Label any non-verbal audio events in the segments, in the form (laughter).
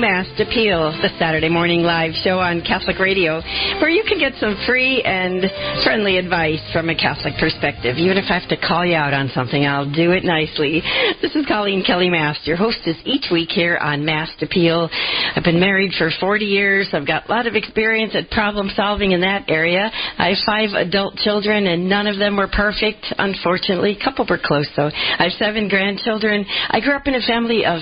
Mast Appeal, the Saturday morning live show on Catholic Radio, where you can get some free and friendly advice from a Catholic perspective. Even if I have to call you out on something, I'll do it nicely. This is Coleen Kelly Mast, your hostess each week here on Mast Appeal. I've been married for 40 years. I've got a lot of experience at problem solving in that area. I have five adult children, and none of them were perfect, unfortunately. A couple were close, though. I have seven grandchildren. I grew up in a family of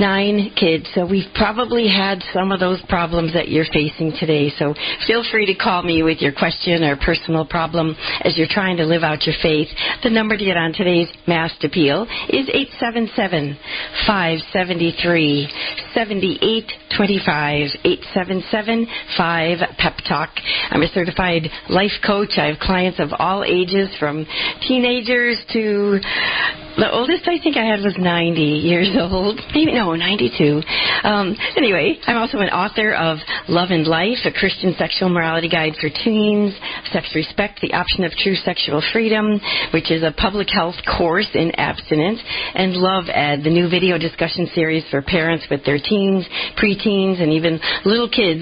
nine kids, so we've probably had some of those problems that you're facing today. So feel free to call me with your question or personal problem as you're trying to live out your faith. The number to get on today's Mast Appeal is 877 573 7825 877 5 Pep Talk. I'm a certified life coach. I have clients of all ages from teenagers to the oldest I think I had was 90 years (laughs) old. Maybe, no, 92. Um, anyway, I'm also an author of Love and Life, a Christian sexual morality guide for teens, Sex Respect, the option of true sexual freedom, which is a public health course in abstinence, and Love Ed, the new video discussion series for parents with their teens, preteens, and even little kids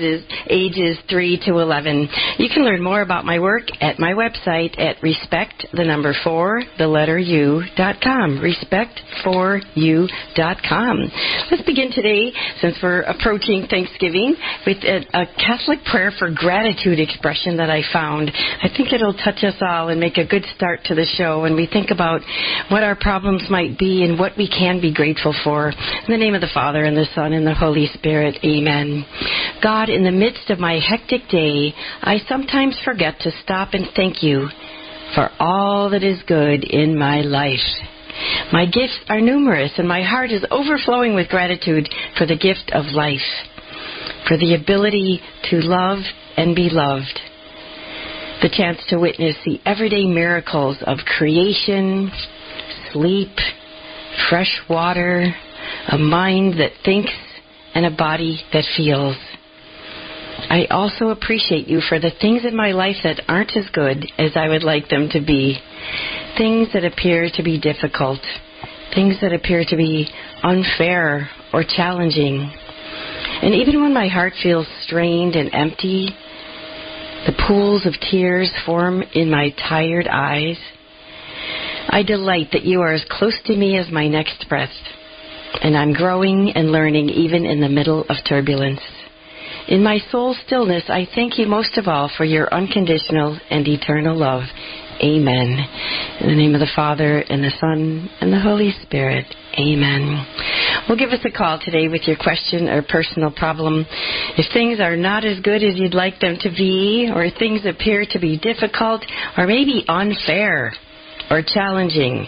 ages 3 to 11. You can learn more about my work at my website at respect, the number 4, the letter U, dot com respectforyou.com. Let's begin today, since we're approaching Thanksgiving, with a, a Catholic prayer for gratitude expression that I found. I think it'll touch us all and make a good start to the show when we think about what our problems might be and what we can be grateful for. In the name of the Father, and the Son, and the Holy Spirit, amen. God, in the midst of my hectic day, I sometimes forget to stop and thank you for all that is good in my life. My gifts are numerous, and my heart is overflowing with gratitude for the gift of life, for the ability to love and be loved, the chance to witness the everyday miracles of creation, sleep, fresh water, a mind that thinks, and a body that feels. I also appreciate you for the things in my life that aren't as good as I would like them to be things that appear to be difficult, things that appear to be unfair or challenging. And even when my heart feels strained and empty, the pools of tears form in my tired eyes. I delight that you are as close to me as my next breath, and I'm growing and learning even in the middle of turbulence. In my soul stillness, I thank you most of all for your unconditional and eternal love Amen. In the name of the Father, and the Son, and the Holy Spirit. Amen. Well, give us a call today with your question or personal problem. If things are not as good as you'd like them to be, or things appear to be difficult, or maybe unfair or challenging,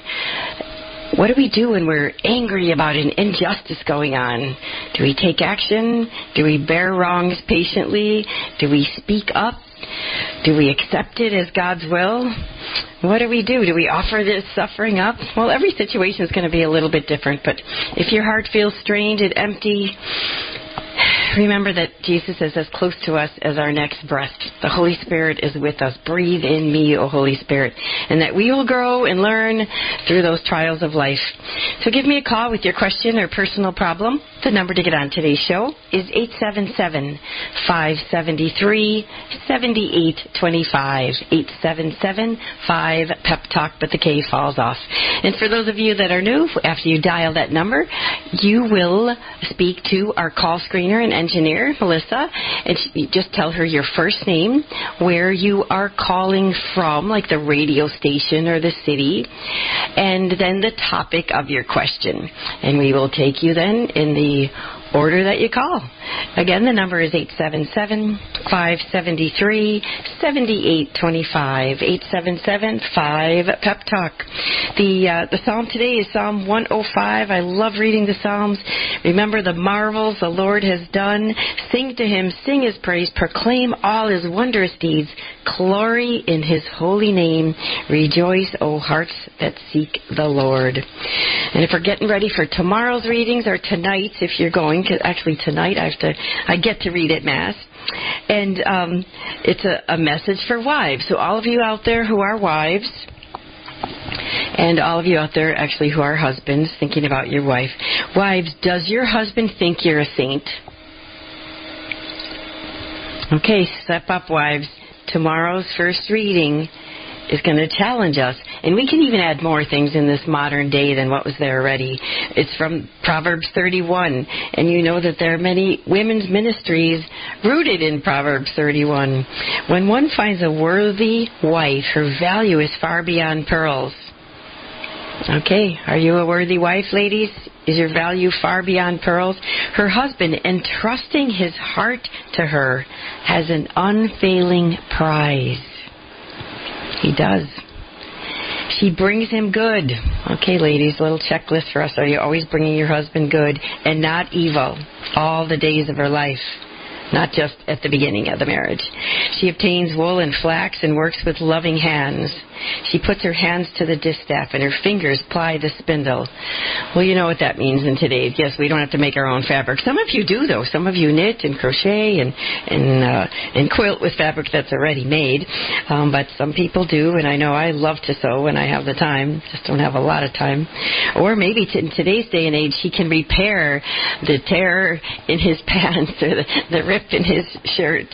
what do we do when we're angry about an injustice going on? Do we take action? Do we bear wrongs patiently? Do we speak up? Do we accept it as God's will? What do we do? Do we offer this suffering up? Well, every situation is going to be a little bit different, but if your heart feels strained and empty, Remember that Jesus is as close to us as our next breath. The Holy Spirit is with us. Breathe in me, O Holy Spirit. And that we will grow and learn through those trials of life. So give me a call with your question or personal problem. The number to get on today's show is 877 573 7825. 877 5 Pep Talk, but the K falls off. And for those of you that are new, after you dial that number, you will speak to our call screener and engineer, Melissa, and she, just tell her your first name, where you are calling from, like the radio station or the city, and then the topic of your question. And we will take you then in the order that you call. Again, the number is 877 573 7825. 877 5 Pep Talk. The, uh, the psalm today is Psalm 105. I love reading the Psalms. Remember the marvels the Lord has done. Sing to him, sing his praise, proclaim all his wondrous deeds. Glory in his holy name. Rejoice, O hearts that seek the Lord. And if we're getting ready for tomorrow's readings or tonight's, if you're going, actually tonight I have to, I get to read at Mass. And um, it's a, a message for wives. So all of you out there who are wives, And all of you out there, actually, who are husbands, thinking about your wife. Wives, does your husband think you're a saint? Okay, step up, wives. Tomorrow's first reading is going to challenge us. And we can even add more things in this modern day than what was there already. It's from Proverbs 31. And you know that there are many women's ministries rooted in Proverbs 31. When one finds a worthy wife, her value is far beyond pearls. Okay, are you a worthy wife, ladies? Is your value far beyond pearls? Her husband, entrusting his heart to her, has an unfailing prize. He does. She brings him good. Okay, ladies, little checklist for us. Are you always bringing your husband good and not evil all the days of her life? Not just at the beginning of the marriage. She obtains wool and flax and works with loving hands. She puts her hands to the distaff and her fingers ply the spindle. Well, you know what that means in today's. Yes, we don't have to make our own fabric. Some of you do, though. Some of you knit and crochet and and uh, and quilt with fabric that's already made. Um, but some people do, and I know I love to sew when I have the time. Just don't have a lot of time. Or maybe t- in today's day and age, he can repair the tear in his (laughs) pants or the, the rip in his shirt.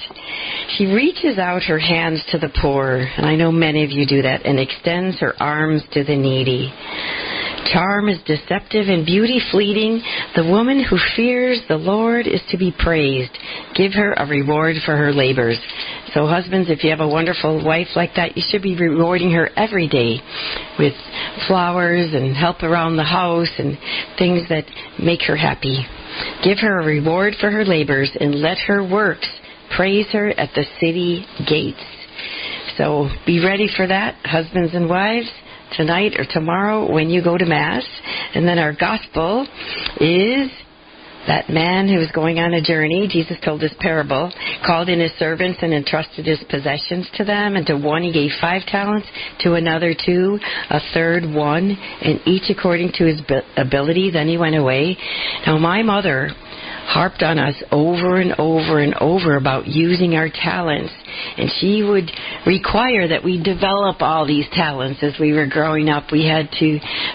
She reaches out her hands to the poor, and I know many of you do that and extends her arms to the needy. Charm is deceptive and beauty fleeting. The woman who fears the Lord is to be praised. Give her a reward for her labors. So, husbands, if you have a wonderful wife like that, you should be rewarding her every day with flowers and help around the house and things that make her happy. Give her a reward for her labors and let her works praise her at the city gates. So be ready for that, husbands and wives, tonight or tomorrow when you go to Mass. And then our gospel is that man who was going on a journey, Jesus told this parable, called in his servants and entrusted his possessions to them. And to one he gave five talents, to another two, a third one, and each according to his ability. Then he went away. Now my mother harped on us over and over and over about using our talents. And she would require that we develop all these talents as we were growing up. We had to,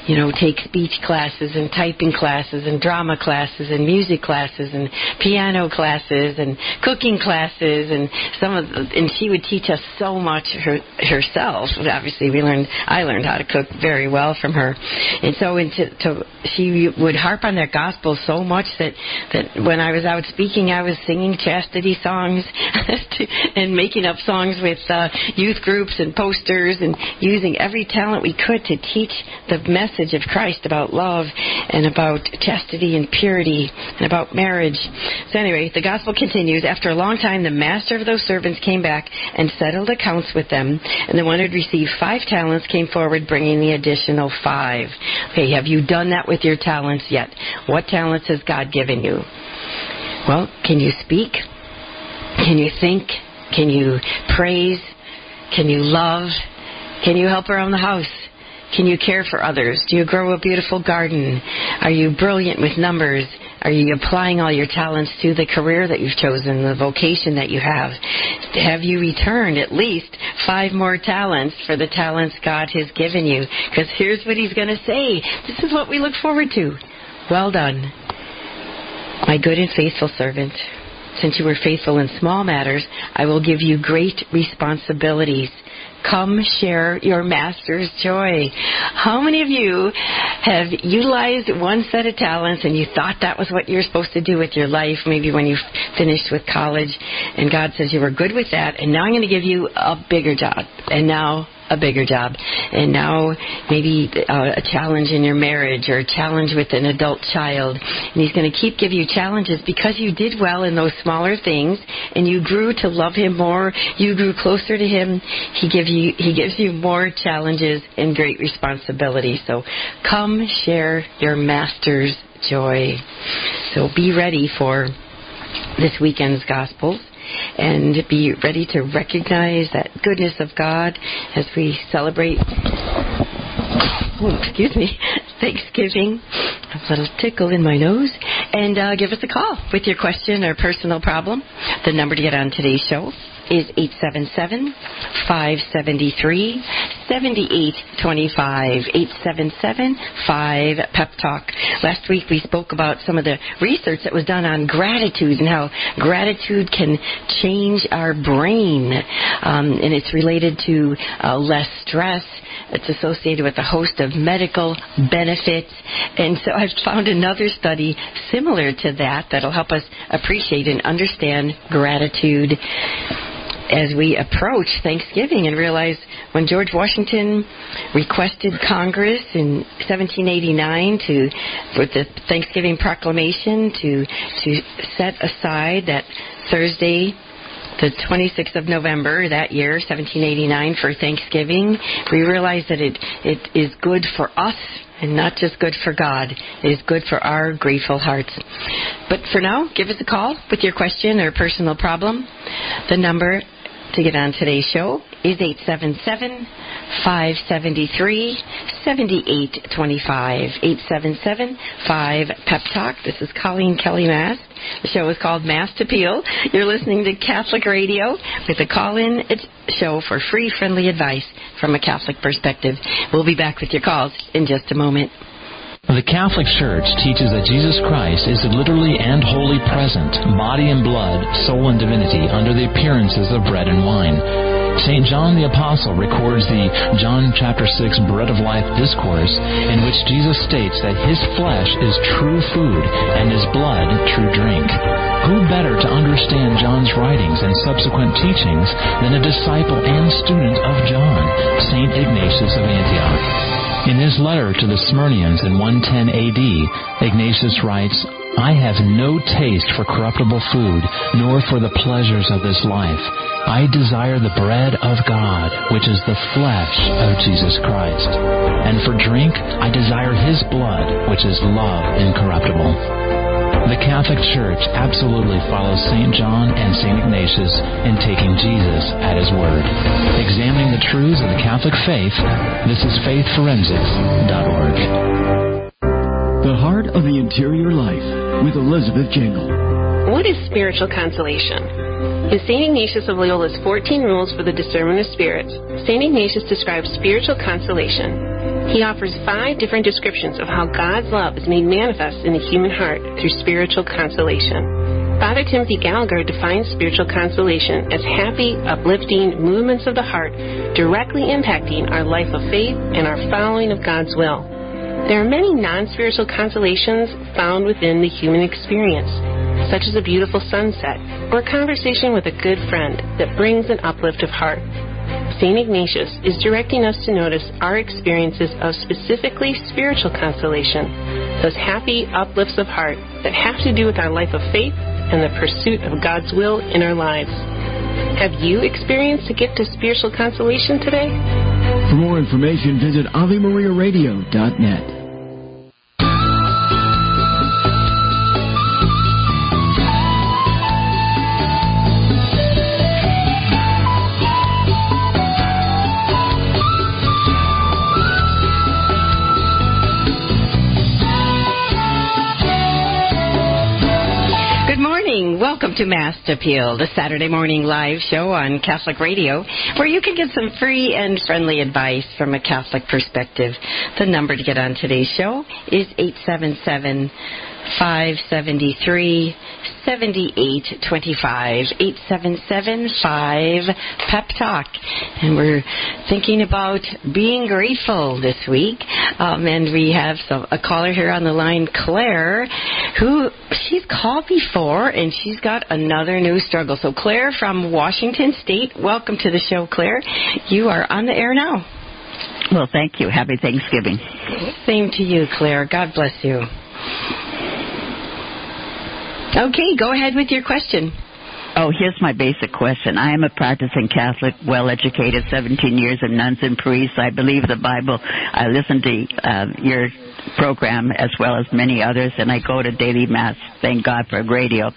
you know, take speech classes and typing classes and drama classes and music classes and piano classes and cooking classes and some of the, and she would teach us so much her, herself. Obviously, we learned I learned how to cook very well from her. And so into to, she would harp on that gospel so much that that when I was out speaking, I was singing chastity songs (laughs) and making up songs with uh, youth groups and posters and using every talent we could to teach the message of Christ about love and about chastity and purity and about marriage. So, anyway, the gospel continues. After a long time, the master of those servants came back and settled accounts with them, and the one who had received five talents came forward bringing the additional five. Okay, have you done that with your talents yet? What talents has God given you? Well, can you speak? Can you think? Can you praise? Can you love? Can you help around the house? Can you care for others? Do you grow a beautiful garden? Are you brilliant with numbers? Are you applying all your talents to the career that you've chosen, the vocation that you have? Have you returned at least five more talents for the talents God has given you? Because here's what He's going to say. This is what we look forward to. Well done, my good and faithful servant. Since you were faithful in small matters, I will give you great responsibilities. Come share your master's joy. How many of you have utilized one set of talents and you thought that was what you're supposed to do with your life, maybe when you finished with college, and God says you were good with that, and now I'm going to give you a bigger job, and now a bigger job. And now maybe uh, a challenge in your marriage or a challenge with an adult child. And he's going to keep giving you challenges because you did well in those smaller things and you grew to love him more. You grew closer to him. He gives you he gives you more challenges and great responsibility. So come share your master's joy. So be ready for this weekend's gospels and be ready to recognize that goodness of God as we celebrate. Oh, excuse me, (laughs) Thanksgiving. A little tickle in my nose. And uh, give us a call with your question or personal problem. The number to get on today's show is 877 573 7825. 877 5 Pep Talk. Last week we spoke about some of the research that was done on gratitude and how gratitude can change our brain. Um, and it's related to uh, less stress. It's associated with a host of medical benefits. And so I've found another study similar to that that'll help us appreciate and understand gratitude as we approach Thanksgiving and realize when George Washington requested Congress in 1789 to for the Thanksgiving proclamation to to set aside that Thursday the 26th of November that year, 1789, for Thanksgiving, we realize that it, it is good for us and not just good for God. It is good for our grateful hearts. But for now, give us a call with your question or personal problem. The number to get on today's show is 877 573 7825. 877 5 Pep Talk. This is Coleen Kelly Mast. The show is called Mast Appeal. You're listening to Catholic Radio with a call in show for free, friendly advice from a Catholic perspective. We'll be back with your calls in just a moment. The Catholic Church teaches that Jesus Christ is literally and wholly present, body and blood, soul and divinity, under the appearances of bread and wine. St. John the Apostle records the John chapter 6 Bread of Life discourse in which Jesus states that his flesh is true food and his blood true drink. Who better to understand John's writings and subsequent teachings than a disciple and student of John, St. Ignatius of Antioch? In his letter to the Smyrnaeans in 110 AD, Ignatius writes, I have no taste for corruptible food, nor for the pleasures of this life. I desire the bread of God, which is the flesh of Jesus Christ. And for drink, I desire his blood, which is love incorruptible. The Catholic Church absolutely follows St. John and St. Ignatius in taking Jesus at his word. Examining the truths of the Catholic faith, this is faithforensics.org. The Heart of the Interior Life with Elizabeth Jingle. What is spiritual consolation? In St. Ignatius of Loyola's 14 Rules for the Discernment of Spirits, St. Ignatius describes spiritual consolation he offers five different descriptions of how God's love is made manifest in the human heart through spiritual consolation. Father Timothy Gallagher defines spiritual consolation as happy, uplifting movements of the heart directly impacting our life of faith and our following of God's will. There are many non spiritual consolations found within the human experience, such as a beautiful sunset or a conversation with a good friend that brings an uplift of heart. St. Ignatius is directing us to notice our experiences of specifically spiritual consolation, those happy uplifts of heart that have to do with our life of faith and the pursuit of God's will in our lives. Have you experienced a gift of spiritual consolation today? For more information, visit AveMariaRadio.net. to Mast Appeal, the Saturday morning live show on Catholic Radio, where you can get some free and friendly advice from a Catholic perspective. The number to get on today's show is 877 573 7825 877 Pep Talk. And we're thinking about being grateful this week. Um, and we have some, a caller here on the line, Claire, who she's called before and she's got another new struggle. So, Claire from Washington State, welcome to the show, Claire. You are on the air now. Well, thank you. Happy Thanksgiving. Same to you, Claire. God bless you. Okay, go ahead with your question. Oh, here's my basic question. I am a practicing Catholic, well educated, 17 years of nuns and priests. I believe the Bible. I listen to uh, your program as well as many others, and I go to daily Mass. Thank God for radio.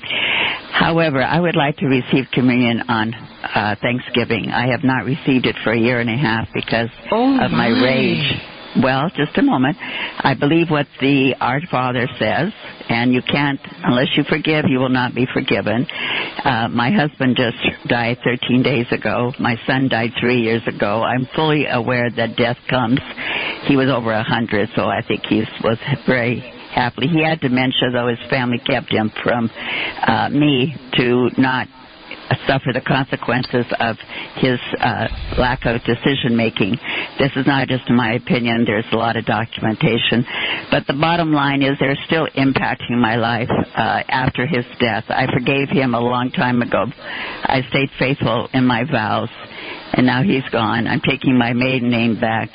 However, I would like to receive communion on uh, Thanksgiving. I have not received it for a year and a half because oh of my rage well, just a moment. I believe what the Our Father says, and you can't, unless you forgive, you will not be forgiven. Uh, my husband just died 13 days ago. My son died three years ago. I'm fully aware that death comes. He was over a hundred, so I think he was very happily. He had dementia, though his family kept him from uh, me to not suffer the consequences of his uh, lack of decision making. This is not just my opinion. There's a lot of documentation. But the bottom line is they're still impacting my life uh, after his death. I forgave him a long time ago. I stayed faithful in my vows, and now he's gone. I'm taking my maiden name back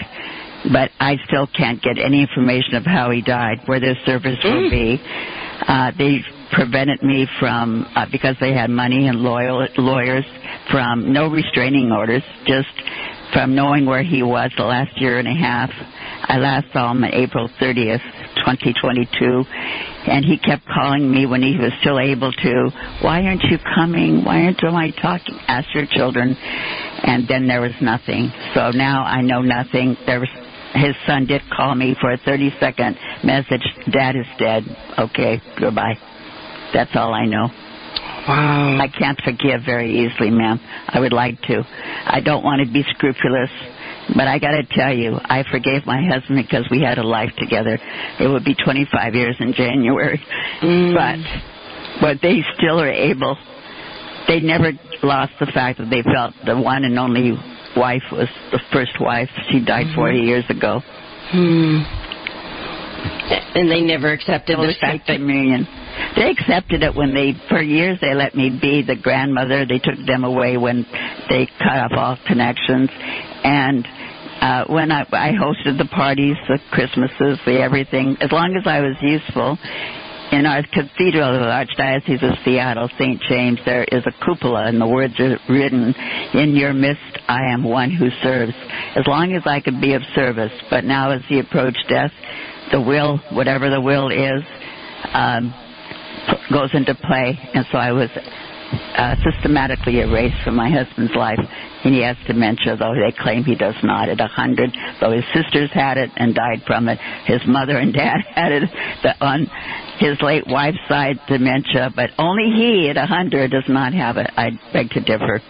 but I still can't get any information of how he died, where their service will mm. be. Uh, they prevented me from, uh, because they had money and loyal lawyers, from no restraining orders, just from knowing where he was the last year and a half. I last saw him on April 30th, 2022, and he kept calling me when he was still able to. Why aren't you coming? Why aren't I talking? Ask your children. And then there was nothing. So now I know nothing. There was his son did call me for a 30 second message. Dad is dead. Okay, goodbye. That's all I know. Wow. I can't forgive very easily, ma'am. I would like to. I don't want to be scrupulous, but I got to tell you, I forgave my husband because we had a life together. It would be 25 years in January. Mm. But but they still are able. They never lost the fact that they felt the one and only wife was the first wife. She died mm-hmm. 40 years ago. Hmm. And they never accepted the fact that communion. They accepted it when they, for years, they let me be the grandmother. They took them away when they cut off all connections, and uh, when I, I hosted the parties, the Christmases, the everything, as long as I was useful. In our cathedral of the Archdiocese of Seattle, St. James, there is a cupola, and the words are written, In your midst I am one who serves. As long as I could be of service. But now as he approached death, the will, whatever the will is, um, goes into play, and so I was uh, systematically erased from my husband's life. And he has dementia, though they claim he does not at hundred. Though his sisters had it and died from it, his mother and dad (laughs) had it. The, on his late wife's side, dementia, but only he at hundred does not have it. I beg to differ.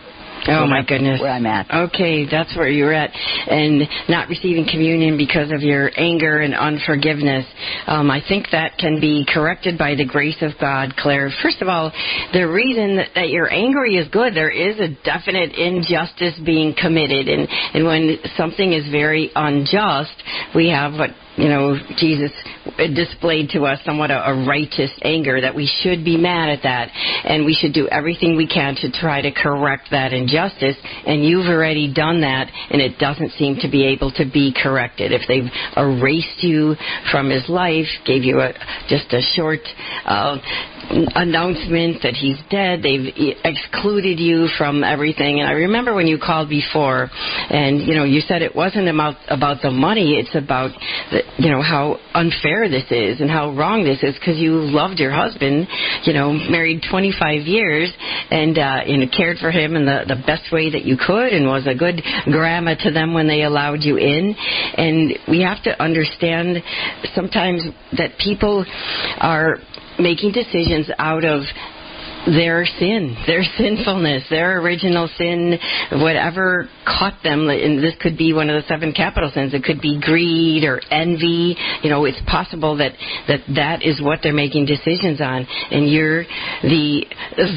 Oh my goodness. Where I'm at. Okay, that's where you're at, and not receiving communion because of your anger and unforgiveness. Um, I think that can be corrected by the grace of God, Claire. First of all, the reason that, that you're angry is good. There is a definite injustice being committed, and and when something is very unjust, we have what you know, Jesus displayed to us somewhat a, a, righteous anger that we should be mad at that and we should do everything we can to try to correct that injustice. And you've already done that and it doesn't seem to be able to be corrected. If they've erased you from his life, gave you a, just a short uh, announcement that he's dead, they've excluded you from everything. And I remember when you called before and, you know, you said it wasn't about, about the money, it's about the, you know how unfair this is and how wrong this is because you loved your husband, you know, married 25 years and uh, you know cared for him in the the best way that you could and was a good grandma to them when they allowed you in. And we have to understand sometimes that people are making decisions out of their sin, their sinfulness, their original sin, whatever caught them. And this could be one of the seven capital sins. It could be greed or envy. You know, it's possible that that, that is what they're making decisions on, and you're the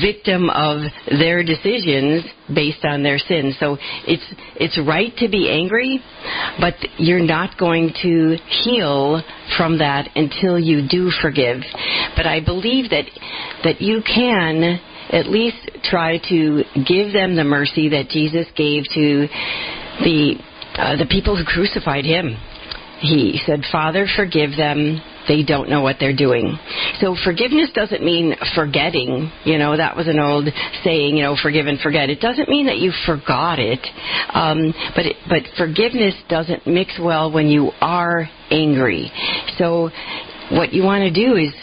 victim of their decisions based on their sin. So it's it's right to be angry, but you're not going to heal from that until you do forgive. But I believe that that you can at least try to give them the mercy that Jesus gave to the uh, the people who crucified him. He said, "Father, forgive them." they don't know what they're doing. So forgiveness doesn't mean forgetting. You know, that was an old saying, you know, forgive and forget. It doesn't mean that you forgot it. Um, but, it, but forgiveness doesn't mix well when you are angry. So what you want to do is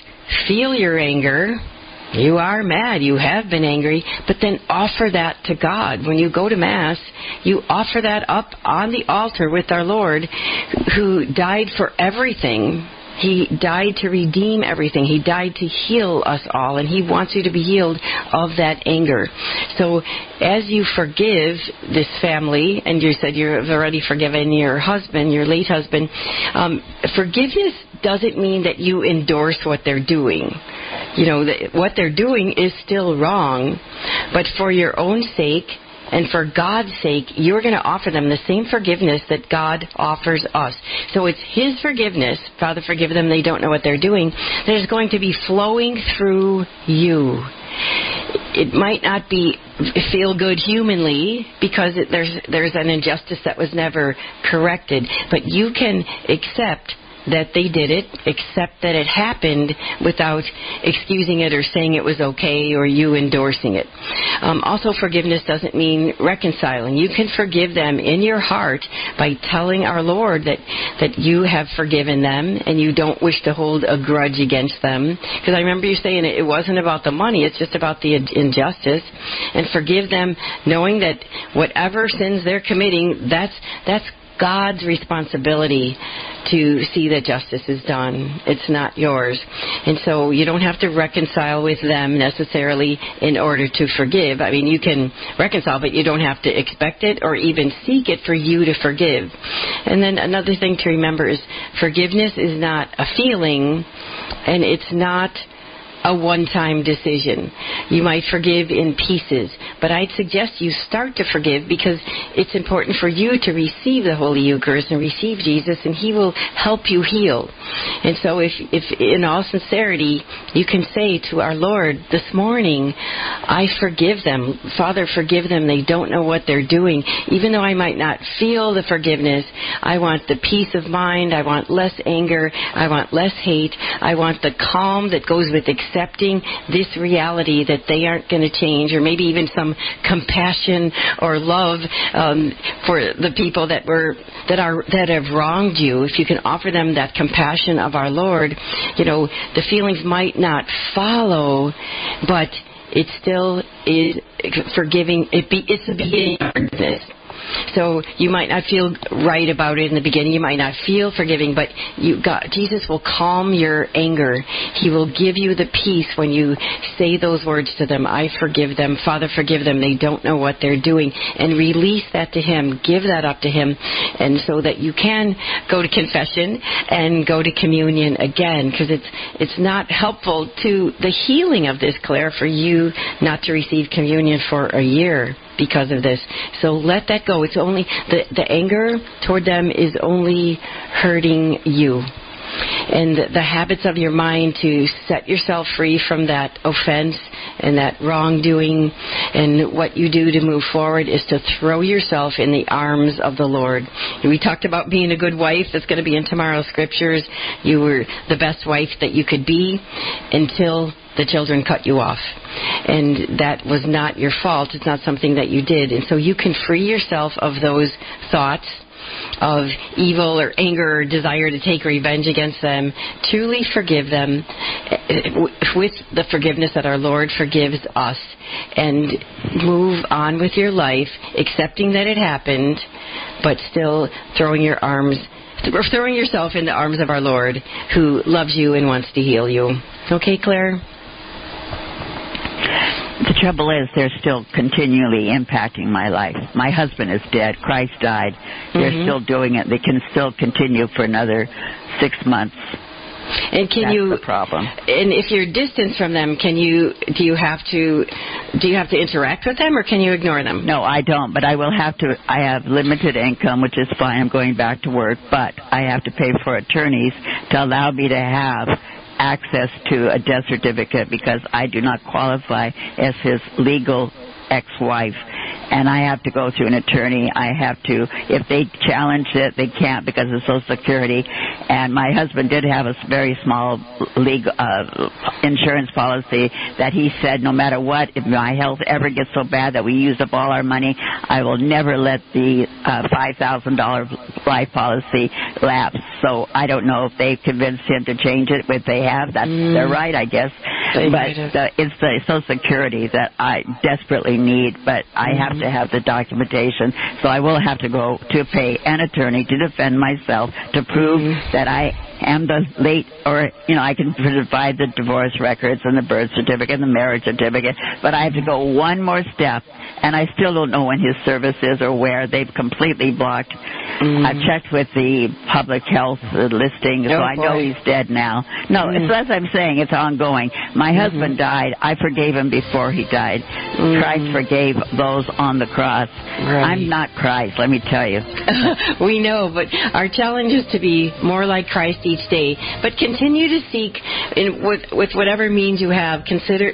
feel your anger, You are mad. You have been angry. But then offer that to God. When you go to Mass, you offer that up on the altar with our Lord who died for everything he died to redeem everything. He died to heal us all, and He wants you to be healed of that anger. So, as you forgive this family, and you said you've already forgiven your husband, your late husband, um, forgiveness doesn't mean that you endorse what they're doing. You know, what they're doing is still wrong, but for your own sake, and for God's sake, you're going to offer them the same forgiveness that God offers us. So it's His forgiveness, Father, forgive them, they don't know what they're doing, that is going to be flowing through you. It might not be feel good humanly because it, there's there's an injustice that was never corrected, but you can accept that they did it, except that it happened without excusing it or saying it was okay or you endorsing it. Um, also, forgiveness doesn't mean reconciling. You can forgive them in your heart by telling our Lord that, that you have forgiven them and you don't wish to hold a grudge against them. Because I remember you saying it, it wasn't about the money, it's just about the injustice. And forgive them knowing that whatever sins they're committing, that's, that's God's responsibility to see that justice is done. It's not yours. And so you don't have to reconcile with them necessarily in order to forgive. I mean, you can reconcile, but you don't have to expect it or even seek it for you to forgive. And then another thing to remember is forgiveness is not a feeling and it's not a one time decision. You might forgive in pieces, but I'd suggest you start to forgive because it's important for you to receive the Holy Eucharist and receive Jesus, and He will help you heal. And so, if, if in all sincerity, you can say to our Lord this morning, I forgive them. Father, forgive them. They don't know what they're doing. Even though I might not feel the forgiveness, I want the peace of mind. I want less anger. I want less hate. I want the calm that goes with acceptance accepting this reality that they aren't going to change, or maybe even some compassion or love um, for the people that were that are that have wronged you. If you can offer them that compassion of our Lord, you know the feelings might not follow, but it still is forgiving. It be, it's the beginning of forgiveness. So you might not feel right about it in the beginning. You might not feel forgiving, but you God, Jesus will calm your anger. He will give you the peace when you say those words to them. I forgive them. Father, forgive them. They don't know what they're doing. And release that to Him. Give that up to Him. And so that you can go to confession and go to communion again because it's, it's not helpful to the healing of this, Claire, for you not to receive communion for a year because of this. So let that go. It's only the the anger toward them is only hurting you. And the, habits of your mind to set yourself free from that offense and that wrongdoing and what you do to move forward is to throw yourself in the arms of the Lord. We talked about being a good wife. That's going to be in tomorrow's scriptures. You were the best wife that you could be until the children cut you off. And that was not your fault. It's not something that you did. And so you can free yourself of those thoughts of evil or anger or desire to take revenge against them, truly forgive them with the forgiveness that our Lord forgives us, and move on with your life, accepting that it happened, but still throwing your arms throwing yourself in the arms of our Lord who loves you and wants to heal you. Okay, Claire? The trouble is, they're still continually impacting my life. My husband is dead. Christ died. They're mm-hmm. still doing it. They can still continue for another six months. And can That's you the problem? And if you're distant from them, can you do you have to do you have to interact with them or can you ignore them? No, I don't. But I will have to. I have limited income, which is fine. I'm going back to work, but I have to pay for attorneys to allow me to have access to a death certificate because I do not qualify as his legal ex-wife and I have to go through an attorney. I have to, if they challenge it, they can't because of Social Security. And my husband did have a very small legal uh, insurance policy that he said, no matter what, if my health ever gets so bad that we use up all our money, I will never let the uh, $5,000 life policy lapse. So I don't know if they've convinced him to change it. If they have, that's mm. their right, I guess. They but the, it's the Social Security that I desperately need, but I mm. Have mm-hmm. to have the documentation. So I will have to go to pay an attorney to defend myself to prove mm. that I am the late, or, you know, I can provide the divorce records and the birth certificate and the marriage certificate, but I have to go one more step, and I still don't know when his service is or where. They've completely blocked. Mm. I've checked with the public health listing, so oh, I know he's dead now. No, mm. as I'm saying, it's ongoing. My mm-hmm. husband died. I forgave him before he died. Mm. Christ forgave those on the cross. Right. I'm not Christ, let me tell you. (laughs) we know, but our challenge is to be more like Christ each day. But continue to seek, in, with, with whatever means you have, consider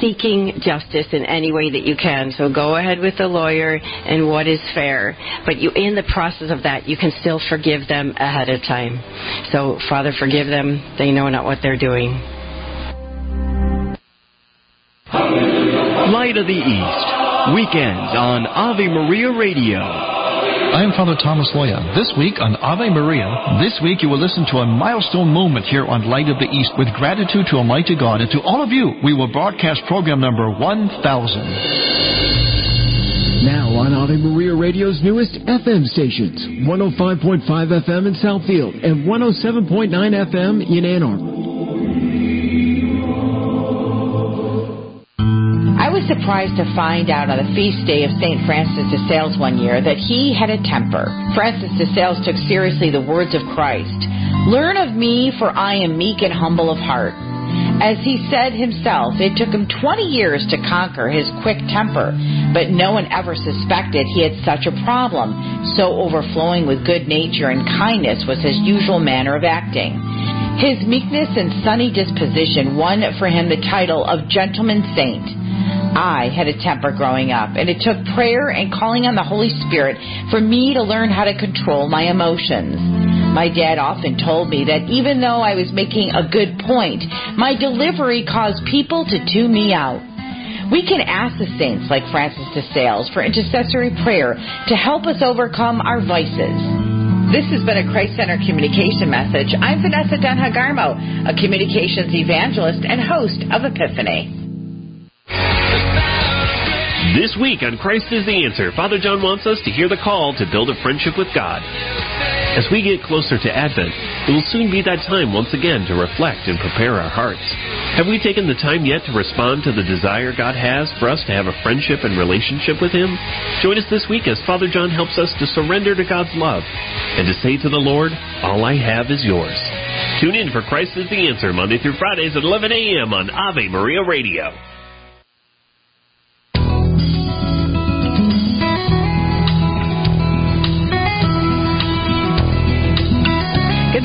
seeking justice in any way that you can. So go ahead with the lawyer and what is fair. But you, in the process of that, you can still forgive them ahead of time. So, Father, forgive them. They know not what they're doing. Light of the East, weekends on Ave Maria Radio. I am Father Thomas Loya. This week on Ave Maria, this week you will listen to a milestone moment here on Light of the East with gratitude to Almighty God. And to all of you, we will broadcast program number 1000. Now on Ave Maria Radio's newest FM stations 105.5 FM in Southfield and 107.9 FM in Ann Arbor. Surprised to find out on the feast day of St. Francis de Sales one year that he had a temper. Francis de Sales took seriously the words of Christ Learn of me, for I am meek and humble of heart. As he said himself, it took him 20 years to conquer his quick temper, but no one ever suspected he had such a problem. So overflowing with good nature and kindness was his usual manner of acting. His meekness and sunny disposition won for him the title of Gentleman Saint. I had a temper growing up, and it took prayer and calling on the Holy Spirit for me to learn how to control my emotions. My dad often told me that even though I was making a good point, my delivery caused people to tune me out. We can ask the saints like Francis de Sales for intercessory prayer to help us overcome our vices. This has been a Christ Center communication message. I'm Vanessa Denha Garmo, a communications evangelist and host of Epiphany. This week on Christ is the Answer, Father John wants us to hear the call to build a friendship with God. As we get closer to Advent, it will soon be that time once again to reflect and prepare our hearts. Have we taken the time yet to respond to the desire God has for us to have a friendship and relationship with Him? Join us this week as Father John helps us to surrender to God's love and to say to the Lord, All I have is yours. Tune in for Christ is the Answer Monday through Fridays at 11 a.m. on Ave Maria Radio.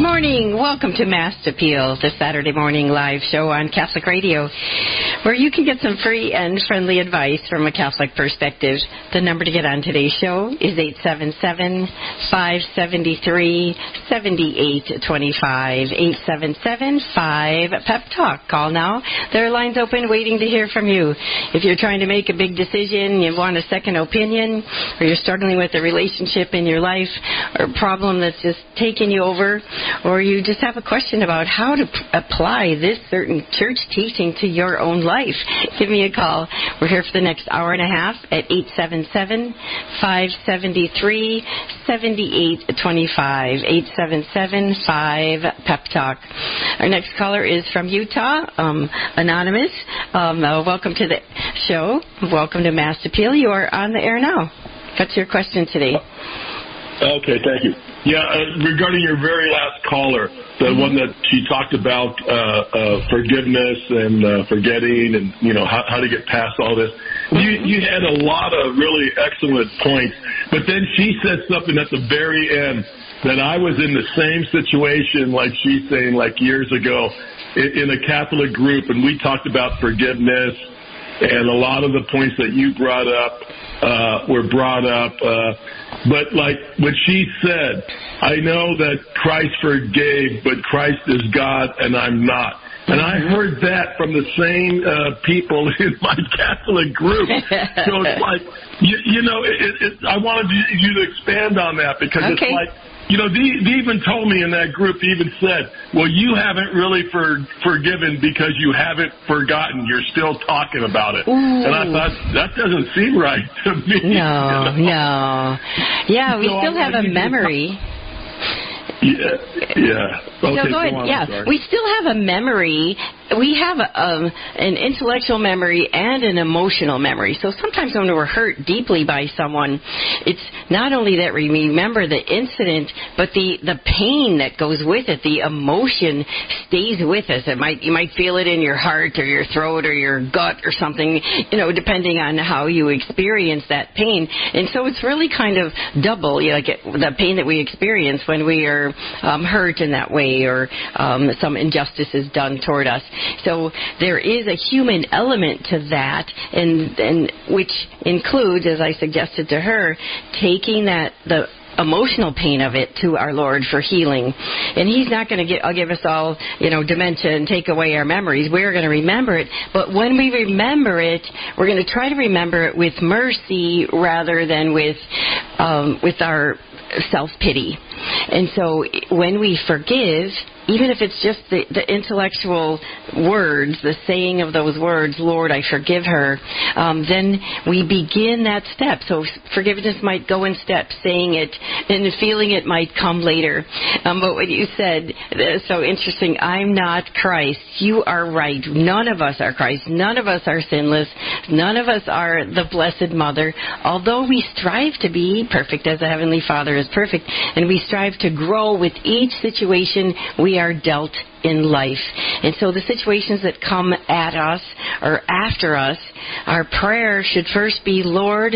Morning. Welcome to Mast Appeal, the Saturday morning live show on Catholic Radio, where you can get some free and friendly advice from a Catholic perspective. The number to get on today's show is 877 573 7825. 877 5 Pep Talk. Call now. There are lines open waiting to hear from you. If you're trying to make a big decision, you want a second opinion, or you're struggling with a relationship in your life, or a problem that's just taking you over, or you just have a question about how to p- apply this certain church teaching to your own life, give me a call. We're here for the next hour and a half at 877 573 7825. 877 5 Pep Talk. Our next caller is from Utah, um, Anonymous. Um, uh, welcome to the show. Welcome to Mast Appeal. You are on the air now. What's your question today? Okay, thank you. Yeah, uh, regarding your very last caller, the mm-hmm. one that she talked about uh, uh, forgiveness and uh, forgetting, and you know how, how to get past all this. You you had a lot of really excellent points, but then she said something at the very end that I was in the same situation, like she's saying, like years ago, in, in a Catholic group, and we talked about forgiveness, and a lot of the points that you brought up uh, were brought up. Uh, but like what she said, I know that Christ forgave, but Christ is God and I'm not. And I heard that from the same uh, people (laughs) in my Catholic group. so it's (laughs) like, you, you know, it, it, I wanted you to expand on that because okay. it's like you know, they, they even told me in that group, they even said, well, you haven't really for, forgiven because you haven't forgotten. You're still talking about it. Ooh. And I thought, that doesn't seem right to me. (laughs) No, you know? no. Yeah, we So still I have a memory. Yeah, yeah. Okay, so go ahead. on, yeah, we still have a memory. We have a, um, an intellectual memory and an emotional memory. So sometimes when we're hurt deeply by someone, it's not only that we remember the incident, but the the pain that goes with it. The emotion stays with us. It might you might feel it in your heart or your throat or your gut or something. You know, depending on how you experience that pain. And so it's really kind of double. You know, like the pain that we experience when we are um, hurt in that way or um, some injustice is done toward us. So there is a human element to that, and and which includes, as I suggested to her, taking that the emotional pain of it to our Lord for healing. And He's not going to give us all, you know, dementia and take away our memories. We're going to remember it. But when we remember it, we're going to try to remember it with mercy rather than with, um, with our self pity. And so when we forgive, even if it's just the, the intellectual words, the saying of those words, Lord, I forgive her, um, then we begin that step. So forgiveness might go in steps, saying it and feeling it might come later. Um, but what you said is so interesting. I'm not Christ. You are right. None of us are Christ. None of us are sinless. None of us are the Blessed Mother. Although we strive to be perfect as the Heavenly Father is perfect, and we strive to grow with each situation we are dealt in life. And so the situations that come at us or after us, our prayer should first be, Lord,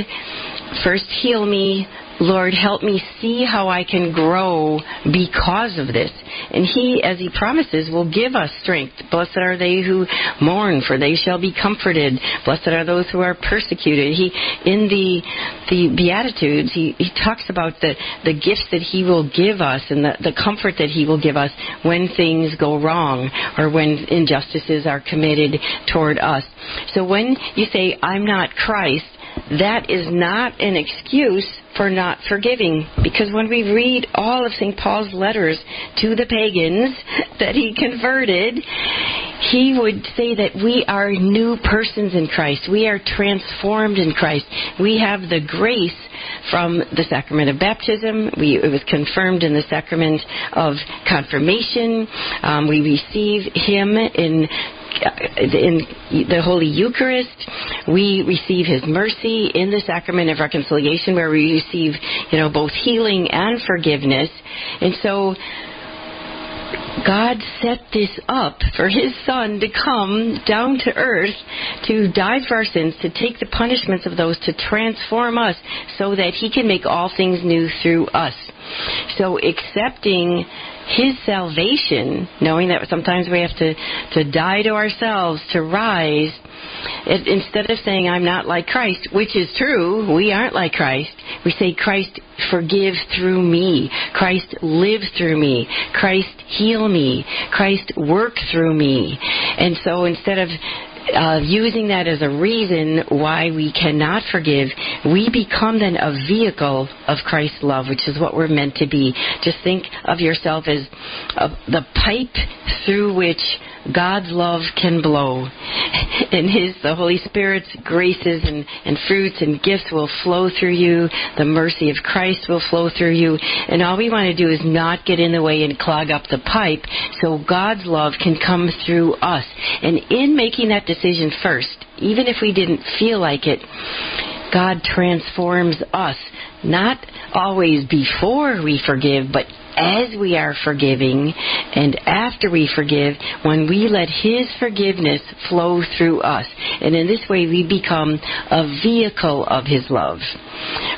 first heal me, Lord, help me see how I can grow because of this. And He, as He promises, will give us strength. Blessed are they who mourn, for they shall be comforted. Blessed are those who are persecuted. He, in the the Beatitudes, He, he talks about the, the gifts that He will give us and the, the comfort that He will give us when things go wrong or when injustices are committed toward us. So when you say, I'm not Christ, that is not an excuse for not forgiving. Because when we read all of St. Paul's letters to the pagans that he converted, he would say that we are new persons in Christ. We are transformed in Christ. We have the grace from the sacrament of baptism. We, it was confirmed in the sacrament of confirmation. Um, we receive Him in Uh, in the Holy Eucharist, we receive His mercy in the sacrament of reconciliation, where we receive, you know, both healing and forgiveness. And so, God set this up for His Son to come down to earth to die for our sins, to take the punishments of those, to transform us so that He can make all things new through us. So accepting his salvation, knowing that sometimes we have to, to die to ourselves to rise, it, instead of saying, I'm not like Christ, which is true, we aren't like Christ, we say, Christ forgive through me. Christ live through me. Christ heal me. Christ work through me. And so instead of uh, using that as a reason why we cannot forgive, we become then a vehicle of Christ's love, which is what we're meant to be. Just think of yourself as uh, the pipe through which God's love can blow. And His, the Holy Spirit's graces and, and fruits and gifts will flow through you. The mercy of Christ will flow through you. And all we want to do is not get in the way and clog up the pipe so God's love can come through us. And in making that decision first, even if we didn't feel like it, God transforms us. Not always before we forgive, but as we are forgiving and after we forgive, when we let His forgiveness flow through us. And in this way, we become a vehicle of His love.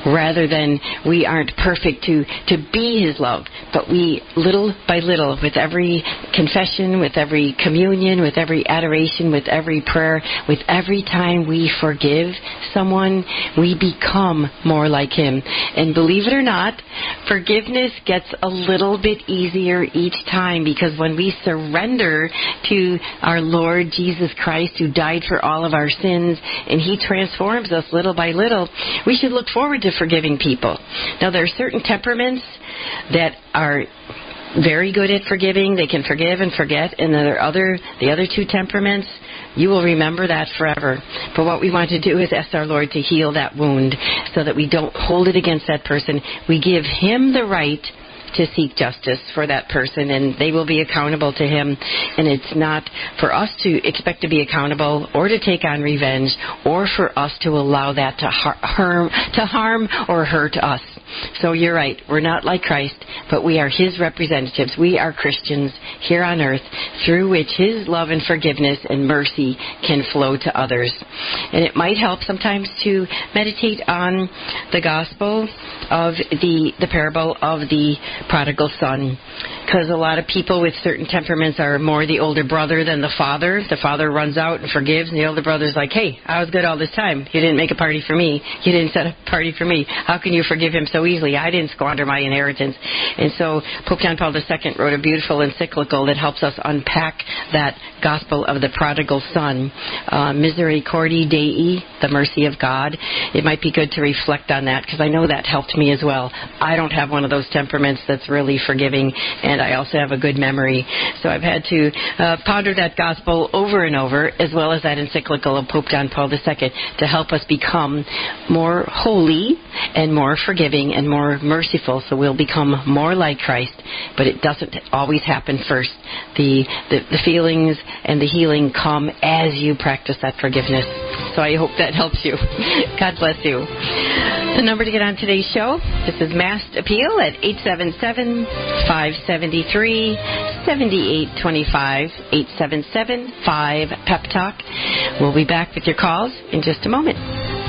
Rather than we aren't perfect to, to be His love, but we, little by little, with every confession, with every communion, with every adoration, with every prayer, with every time we forgive someone, we become more like Him. And believe it or not, forgiveness gets a little bit easier each time because when we surrender to our Lord Jesus Christ who died for all of our sins and He transforms us little by little, we should look forward to forgiving people. Now, there are certain temperaments that are very good at forgiving. They can forgive and forget. And the other, the other two temperaments, you will remember that forever. But what we want to do is ask our Lord to heal that wound so that we don't hold it against that person. We give Him the right to seek justice for that person and they will be accountable to him. And it's not for us to expect to be accountable or to take on revenge or for us to allow that to harm to harm or hurt us so you're right. We're not like Christ, but we are His representatives. We are Christians here on earth through which His love and forgiveness and mercy can flow to others. And it might help sometimes to meditate on the gospel of the, the parable of the prodigal son because a lot of people with certain temperaments are more the older brother than the father. The father runs out and forgives, and the older brother's like, "Hey, I was good all this time. You didn't make a party for me. You didn't set a party for me. How can you forgive him so easily? I didn't squander my inheritance." And so Pope John Paul II wrote a beautiful encyclical that helps us unpack that gospel of the prodigal son, uh, Misericordia Dei, the mercy of God. It might be good to reflect on that because I know that helped me as well. I don't have one of those temperaments that's really forgiving and I also have a good memory. So I've had to uh, ponder that gospel over and over, as well as that encyclical of Pope John Paul II, to help us become more holy and more forgiving and more merciful. So we'll become more like Christ. But it doesn't always happen first. The the, the feelings and the healing come as you practice that forgiveness. So I hope that helps you. (laughs) God bless you. The number to get on today's show, this is Mast Appeal at 877 573 7825 877 5 Pep Talk. We'll be back with your calls in just a moment.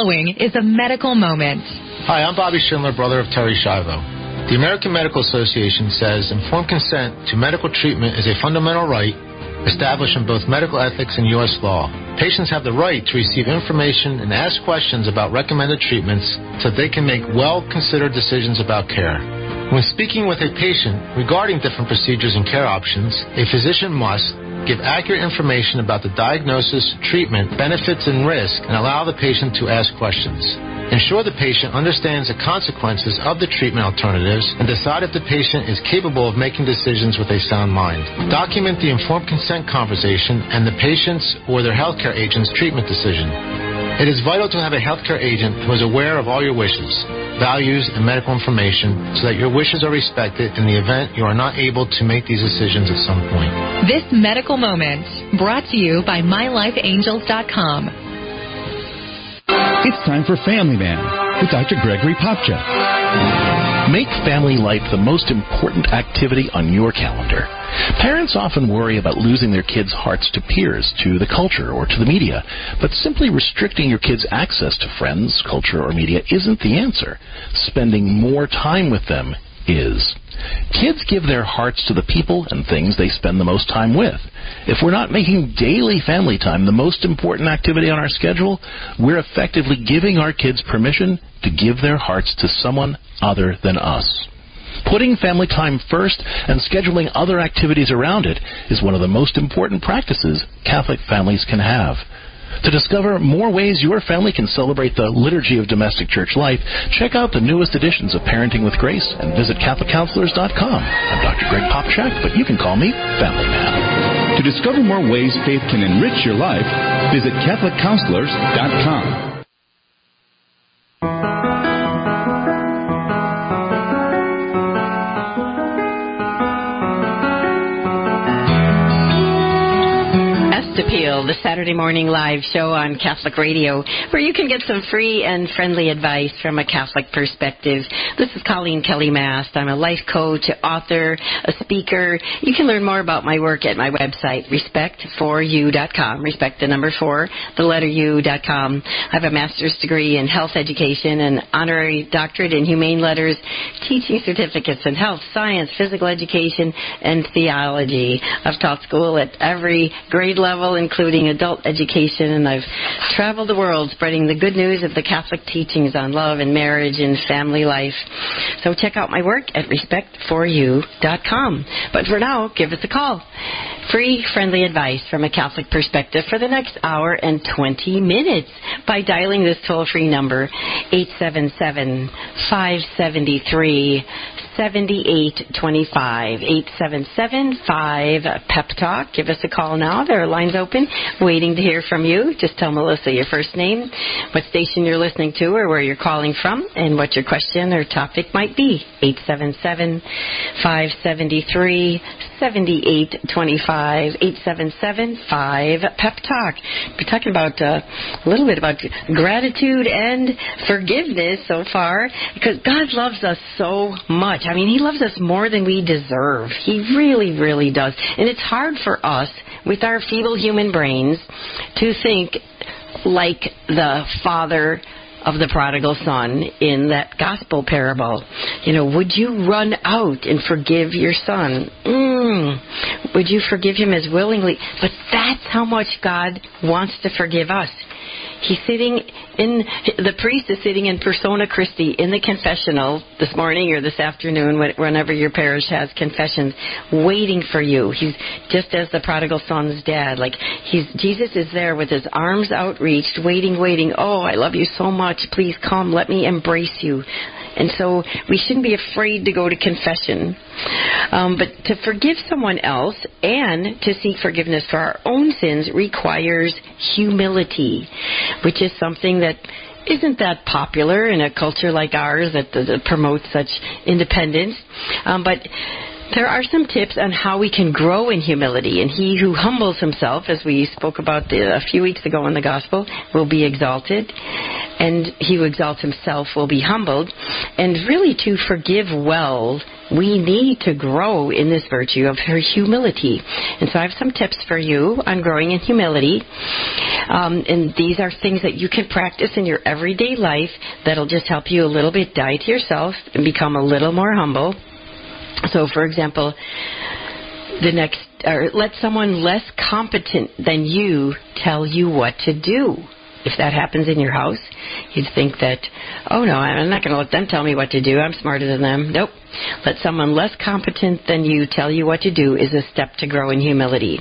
Following is a medical moment. Hi, I'm Bobby Schindler, brother of Terri Schiavo. The American Medical Association says informed consent to medical treatment is a fundamental right established in both medical ethics and U.S. law. Patients have the right to receive information and ask questions about recommended treatments so they can make well considered decisions about care. When speaking with a patient regarding different procedures and care options, a physician must give accurate information about the diagnosis, treatment, benefits, and risk, and allow the patient to ask questions. Ensure the patient understands the consequences of the treatment alternatives and decide if the patient is capable of making decisions with a sound mind. Document the informed consent conversation and the patient's or their healthcare agent's treatment decision. It is vital to have a healthcare agent who is aware of all your wishes, values, and medical information so that your wishes are respected in the event you are not able to make these decisions at some point. This medical moment brought to you by MyLifeAngels.com. It's time for Family Man with Dr. Gregory Popcak. Make family life the most important activity on your calendar. Parents often worry about losing their kids' hearts to peers, to the culture, or to the media. But simply restricting your kids' access to friends, culture, or media isn't the answer. Spending more time with them is. Kids give their hearts to the people and things they spend the most time with. If we're not making daily family time the most important activity on our schedule, we're effectively giving our kids permission to give their hearts to someone other than us. Putting family time first and scheduling other activities around it is one of the most important practices Catholic families can have. To discover more ways your family can celebrate the liturgy of domestic church life, check out the newest editions of Parenting with Grace and visit CatholicCounselors.com. I'm Dr. Greg Popcak, but you can call me Family Man. To discover more ways faith can enrich your life, visit CatholicCounselors.com. The Saturday morning live show on Catholic Radio, where you can get some free and friendly advice from a Catholic perspective. This is Coleen Kelly Mast. I'm a life coach, author, a speaker. You can learn more about my work at my website, respect4u.com. Respect the number four, the letter u.com. I have a master's degree in health education and honorary doctorate in humane letters, teaching certificates in health, science, physical education, and theology. I've taught school at every grade level, including including adult education, and I've traveled the world spreading the good news of the Catholic teachings on love and marriage and family life. So check out my work at respectforyou.com. But for now, give us a call. Free, friendly advice from a Catholic perspective for the next hour and 20 minutes by dialing this toll free number 877 573 7825 877 Pep Talk. Give us a call now. There are lines open, waiting to hear from you. Just tell Melissa your first name, what station you're listening to, or where you're calling from, and what your question or topic might be. 877 573 7825 877 Pep Talk. We're talking about uh, a little bit about gratitude and forgiveness so far because God loves us so much. I mean, He loves us more than we deserve. He really, really does. And it's hard for us with our feeble human brains to think like the Father of the prodigal son in that gospel parable. You know, would you run out and forgive your son? Mm. Would you forgive him as willingly? But that's how much God wants to forgive us. He's sitting in, the priest is sitting in persona Christi in the confessional this morning or this afternoon, whenever your parish has confessions, waiting for you. He's just as the prodigal son's dad. Like, he's, Jesus is there with his arms outreached, waiting, waiting. Oh, I love you so much. Please come. Let me embrace you. And so we shouldn't be afraid to go to confession. Um, but to forgive someone else and to seek forgiveness for our own sins requires humility, which is something that isn't that popular in a culture like ours that, that promotes such independence. Um, but there are some tips on how we can grow in humility, and he who humbles himself, as we spoke about a few weeks ago in the gospel, will be exalted, and he who exalts himself will be humbled. And really, to forgive well, we need to grow in this virtue of her humility. And so I have some tips for you on growing in humility. Um, and these are things that you can practice in your everyday life that'll just help you a little bit die to yourself and become a little more humble. So, for example, the next, or let someone less competent than you tell you what to do if that happens in your house, you'd think that, oh no, I'm not going to let them tell me what to do. I'm smarter than them. Nope. Let someone less competent than you tell you what to do is a step to grow in humility.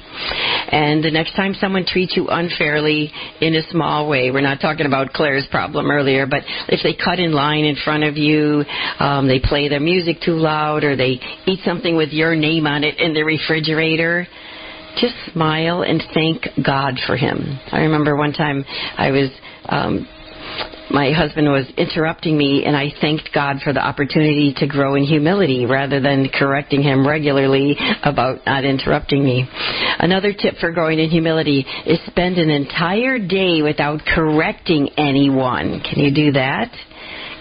And the next time someone treats you unfairly in a small way, we're not talking about Claire's problem earlier, but if they cut in line in front of you, um, they play their music too loud, or they eat something with your name on it in the refrigerator, just smile and thank God for him. I remember one time I was um my husband was interrupting me and I thanked God for the opportunity to grow in humility rather than correcting him regularly about not interrupting me. Another tip for growing in humility is spend an entire day without correcting anyone. Can you do that?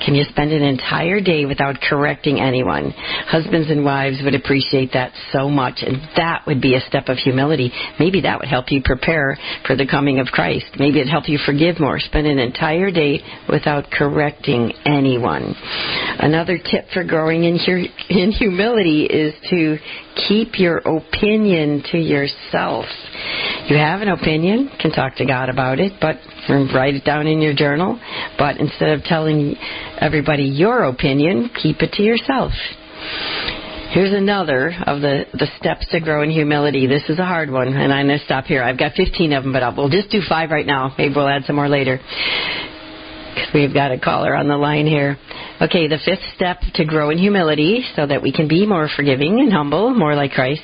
Can you spend an entire day without correcting anyone? Husbands and wives would appreciate that so much, and that would be a step of humility. Maybe that would help you prepare for the coming of Christ. Maybe it'd help you forgive more. Spend an entire day without correcting anyone. Another tip for growing in, in humility is to keep your opinion to yourself. You have an opinion, can talk to God about it, but write it down in your journal. But instead of telling everybody your opinion, keep it to yourself. Here's another of the, the steps to grow in humility. This is a hard one, and I'm going to stop here. I've got 15 of them, but I'll, we'll just do five right now. Maybe we'll add some more later. Because we've got a caller on the line here. Okay, the fifth step to grow in humility so that we can be more forgiving and humble, more like Christ.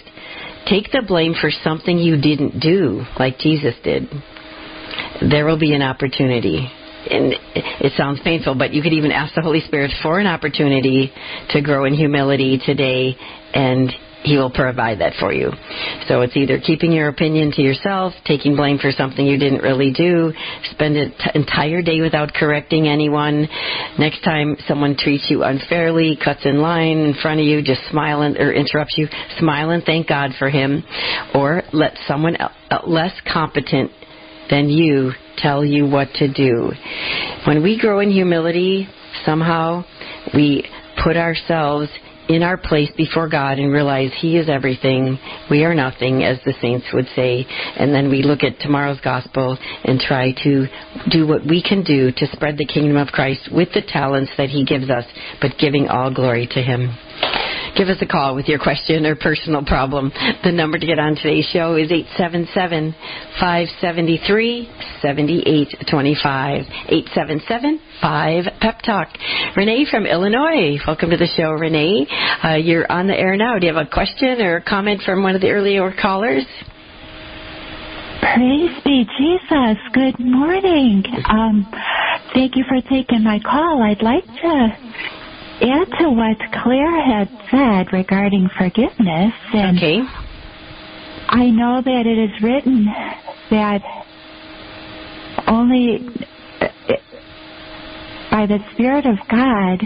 Take the blame for something you didn't do, like Jesus did. There will be an opportunity. And it sounds painful, but you could even ask the Holy Spirit for an opportunity to grow in humility today and he will provide that for you. So it's either keeping your opinion to yourself, taking blame for something you didn't really do, spend an entire day without correcting anyone. Next time someone treats you unfairly, cuts in line in front of you, just smile and, or interrupts you, smile and thank God for him. Or let someone uh, less competent than you tell you what to do. When we grow in humility, somehow we put ourselves in our place before God and realize He is everything, we are nothing, as the saints would say, and then we look at tomorrow's gospel and try to do what we can do to spread the kingdom of Christ with the talents that He gives us, but giving all glory to Him. Give us a call with your question or personal problem. The number to get on today's show is 877 573 7825. 877 5 Pep Talk. Renee from Illinois. Welcome to the show, Renee. Uh, you're on the air now. Do you have a question or a comment from one of the earlier callers? Praise be Jesus. Good morning. Um, thank you for taking my call. I'd like to add to what Claire had said regarding forgiveness. And okay. I know that it is written that only uh, by the Spirit of God,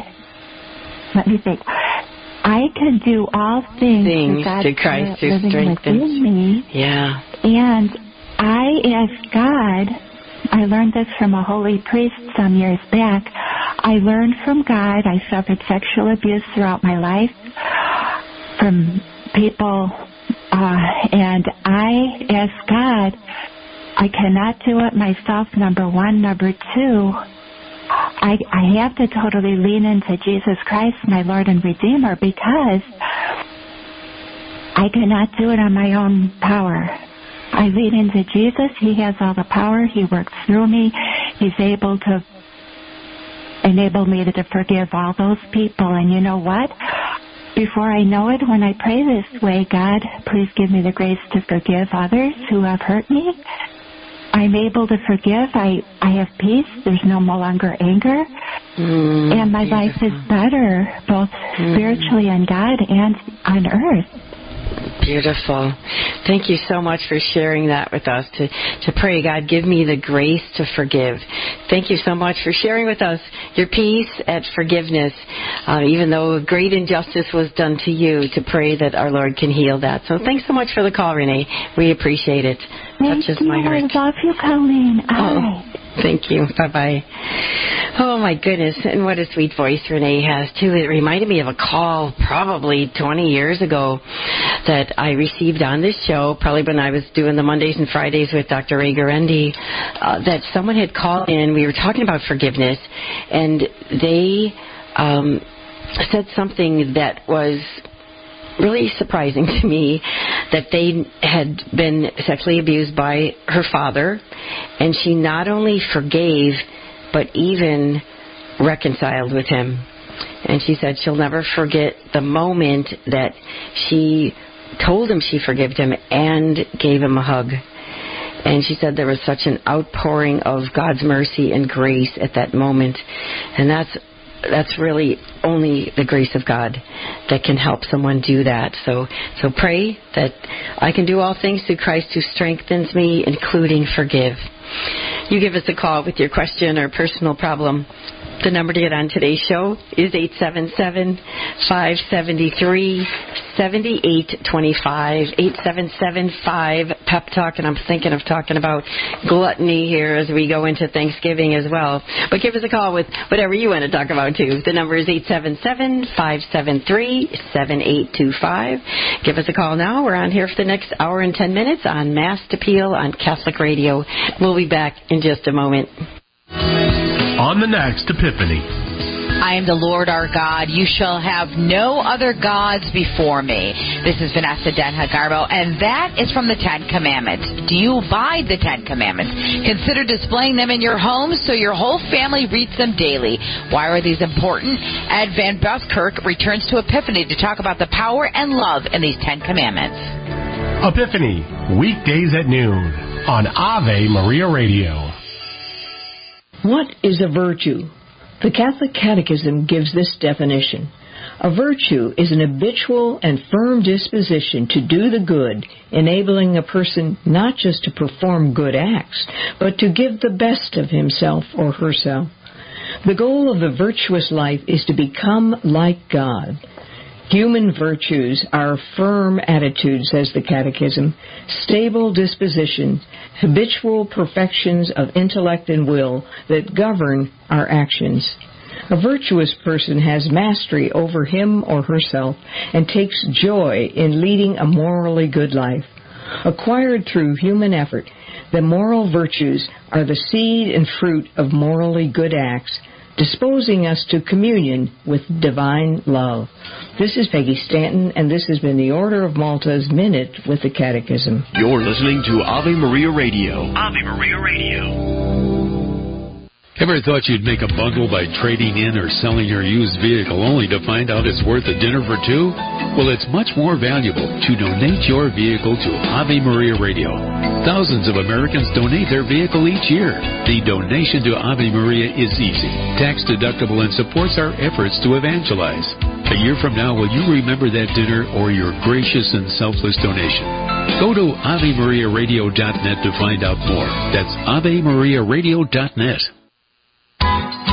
let me think, I can do all things, things to Christ who strengthens me. Yeah. And I ask God, I learned this from a holy priest some years back. I learned from God. I suffered sexual abuse throughout my life from people, uh, and I asked God, I cannot do it myself, number one. Number two, I, I have to totally lean into Jesus Christ, my Lord and Redeemer, because I cannot do it on my own power. I lean into Jesus. He has all the power. He works through me. He's able to enable me to forgive all those people. And you know what? Before I know it, when I pray this way, God, please give me the grace to forgive others who have hurt me. I'm able to forgive. I, I have peace. There's no more longer anger. Mm, and my life is better, both mm. spiritually on God and on earth. Beautiful. Thank you so much for sharing that with us. To, to pray, God, give me the grace to forgive. Thank you so much for sharing with us your peace at forgiveness, uh, even though great injustice was done to you, to pray that our Lord can heal that. So thanks so much for the call, Renee. We appreciate it. Thank Touches you. my heart. I love you, Coleen. Oh. Thank you. Bye bye. Oh my goodness. And what a sweet voice Renee has too. It reminded me of a call probably 20 years ago that I received on this show, probably when I was doing the Mondays and Fridays with Dr. Ray Guarendi, uh, that someone had called in. We were talking about forgiveness and they, um, said something that was really surprising to me that they had been sexually abused by her father, and she not only forgave, but even reconciled with him. And she said she'll never forget the moment that she told him she forgave him and gave him a hug. And she said there was such an outpouring of God's mercy and grace at that moment. And that's that's really only the grace of God that can help someone do that. So, so pray that I can do all things through Christ who strengthens me, including forgive. You give us a call with your question or personal problem. The number to get on today's show is 877 573 7825. 877 5 Pep Talk. And I'm thinking of talking about gluttony here as we go into Thanksgiving as well. But give us a call with whatever you want to talk about too. The number is 877 573 7825. Give us a call now. We're on here for the next hour and 10 minutes on Mast Appeal on Catholic Radio. We'll be back in just a moment. On the next Epiphany. I am the Lord our God. You shall have no other gods before me. This is Vanessa Denha Garmo, and that is from the Ten Commandments. Do you abide the Ten Commandments? Consider displaying them in your home so your whole family reads them daily. Why are these important? Ed Van Buskirk returns to Epiphany to talk about the power and love in these Ten Commandments. Epiphany, weekdays at noon on Ave Maria Radio. What is a virtue? The Catholic Catechism gives this definition. A virtue is an habitual and firm disposition to do the good, enabling a person not just to perform good acts, but to give the best of himself or herself. The goal of the virtuous life is to become like God. Human virtues are firm attitudes, says the Catechism, stable dispositions, habitual perfections of intellect and will that govern our actions. A virtuous person has mastery over him or herself and takes joy in leading a morally good life. Acquired through human effort, the moral virtues are the seed and fruit of morally good acts disposing us to communion with divine love. This is Peggy Stanton, and this has been the Order of Malta's Minute with the Catechism. You're listening to Ave Maria Radio. Ave Maria Radio. Ever thought you'd make a bundle by trading in or selling your used vehicle only to find out it's worth a dinner for two? Well, it's much more valuable to donate your vehicle to Ave Maria Radio. Thousands of Americans donate their vehicle each year. The donation to Ave Maria is easy, tax deductible, and supports our efforts to evangelize. A year from now, will you remember that dinner or your gracious and selfless donation? Go to AveMariaRadio.net to find out more. That's AveMariaRadio.net. Good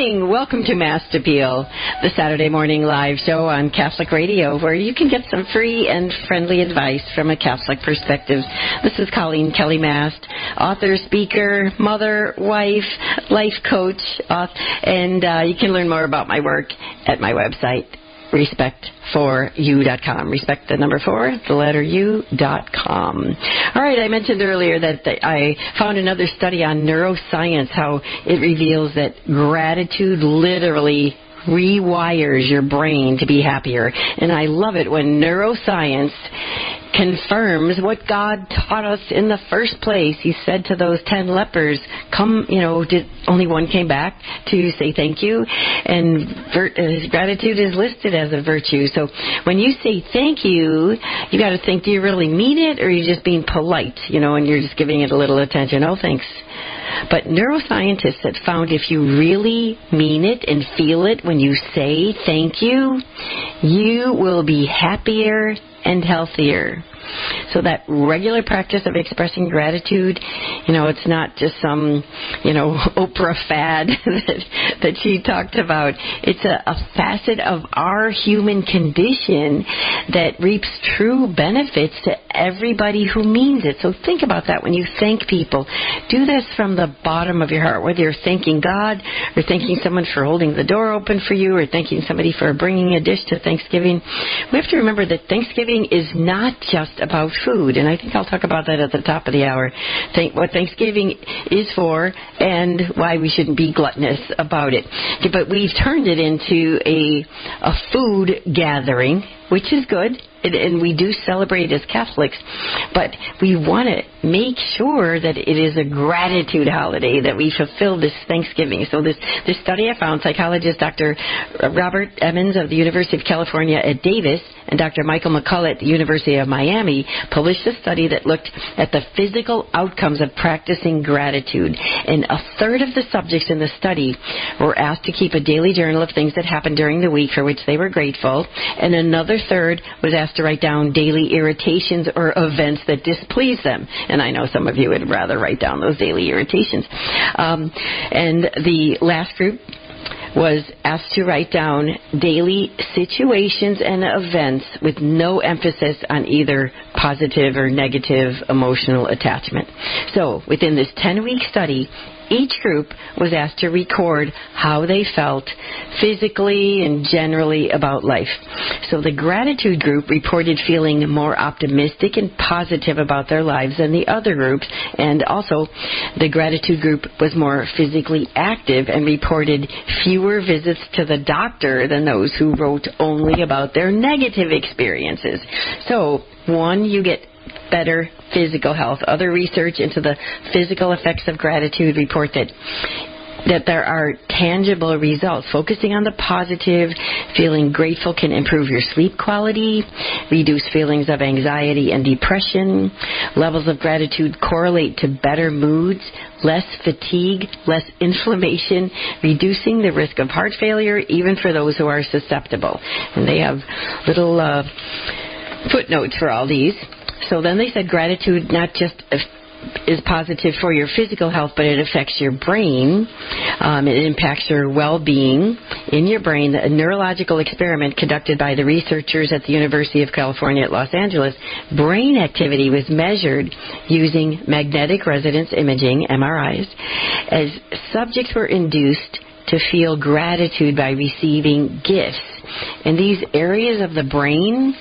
morning. Welcome to Mast Appeal, the Saturday morning live show on Catholic Radio, where you can get some free and friendly advice from a Catholic perspective. This is Coleen Kelly Mast, author, speaker, mother, wife, life coach, and uh, you can learn more about my work at my website, respect4u.com. Respect the number four, the letter u.com. All right, I mentioned earlier that I found another study on neuroscience, how it reveals that gratitude literally rewires your brain to be happier. And I love it when neuroscience confirms what God taught us in the first place. He said to those ten lepers, "Come, you know, did only one came back to say thank you?" And vir- uh, gratitude is listed as a virtue. So when you say thank you, you got to think: Do you really mean it, or are you just being polite? You know, and you're just giving it a little attention. Oh, thanks. But neuroscientists have found if you really mean it and feel it when you say thank you, you will be happier and healthier. So that regular practice of expressing gratitude, you know, it's not just some, you know, (laughs) Oprah fad (laughs) that, that she talked about. It's a, a facet of our human condition that reaps true benefits to everybody who means it. So think about that when you thank people. Do this from the bottom of your heart, whether you're thanking God or thanking someone for holding the door open for you or thanking somebody for bringing a dish to Thanksgiving. We have to remember that Thanksgiving is not just about food, and I think I'll talk about that at the top of the hour. Think what Thanksgiving is for and why we shouldn't be gluttonous about it. But we've turned it into a a food gathering, which is good and, we do celebrate as Catholics, but we want to make sure that it is a gratitude holiday that we fulfill this Thanksgiving. So this this study I found, psychologist Dr. Robert Emmons of the University of California at Davis and Dr. Michael McCullough at the University of Miami published a study that looked at the physical outcomes of practicing gratitude. And a third of the subjects in the study were asked to keep a daily journal of things that happened during the week for which they were grateful, and another third was asked to write down daily irritations or events that displease them. And I know some of you would rather write down those daily irritations. Um, and the last group was asked to write down daily situations and events with no emphasis on either positive or negative emotional attachment. So, within this 10 week study, each group was asked to record how they felt physically and generally about life. So the gratitude group reported feeling more optimistic and positive about their lives than the other groups, and also the gratitude group was more physically active and reported fewer visits to the doctor than those who wrote only about their negative experiences. So, one, you get better physical health. Other research into the physical effects of gratitude report that that there are tangible results. Focusing on the positive, feeling grateful can improve your sleep quality, reduce feelings of anxiety and depression. Levels of gratitude correlate to better moods, less fatigue, less (laughs) inflammation, reducing the risk of heart failure, even for those who are susceptible. And they have little uh, footnotes for all these. So then they said gratitude not just is positive for your physical health, but it affects your brain. Um, it impacts your well-being in your brain. A neurological experiment conducted by the researchers at the University of California at Los Angeles, brain activity was measured using magnetic resonance imaging (MRIs) as subjects were induced to feel gratitude by receiving gifts. And these areas of the brain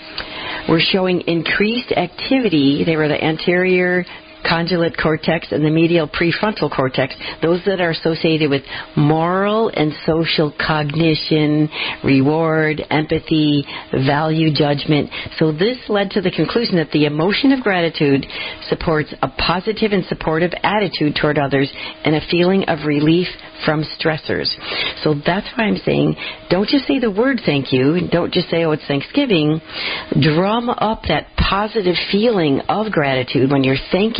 were showing increased activity. They were the anterior convolute cortex and the medial prefrontal cortex, those that are associated with moral and social cognition, reward, empathy, value judgment. So this led to the conclusion that the emotion of gratitude supports a positive and supportive attitude toward others and a feeling of relief from stressors. So that's why I'm saying don't just say the word thank you, don't just say, oh, it's Thanksgiving. Drum up that positive feeling of gratitude when you're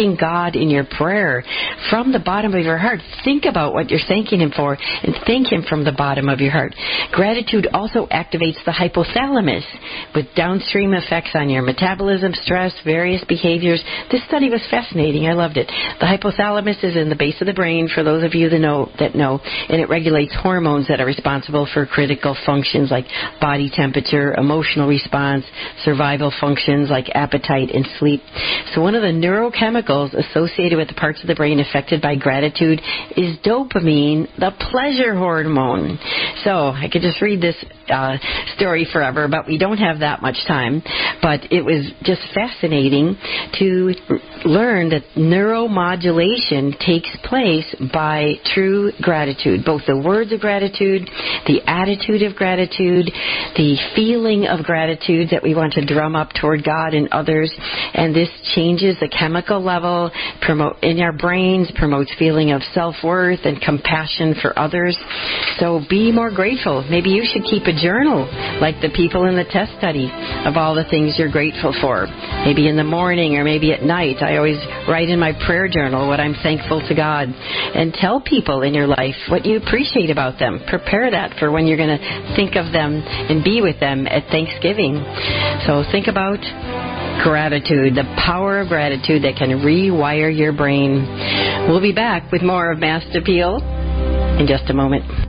thanking God in your prayer from the bottom of your heart. Think about what you're thanking Him for and thank Him from the bottom of your heart. Gratitude also activates the hypothalamus with downstream effects on your metabolism, stress, various behaviors. This study was fascinating. I loved it. The hypothalamus is in the base of the brain for those of you that know, that know, and it regulates hormones that are responsible for critical functions like body temperature, emotional response, survival functions like appetite and sleep. So one of the neurochemicals associated with the parts of the brain affected by gratitude is dopamine, the pleasure hormone. So I could just read this uh, story forever, but we don't have that much time. But it was just fascinating to learn that neuromodulation takes place by true gratitude, both the words of gratitude, the attitude of gratitude, the feeling of gratitude that we want to drum up toward God and others, and this changes the chemical level promote in our brains, promotes feeling of self-worth and compassion for others. So be more grateful. Maybe you should keep a journal like the people in the test study of all the things you're grateful for. Maybe in the morning or maybe at night. I always write in my prayer journal what I'm thankful to God and tell people in your life what you appreciate about them. Prepare that for when you're going to think of them and be with them at Thanksgiving. So think about gratitude, the power of gratitude that can rewire your brain. We'll be back with more of Mast Appeal in just a moment.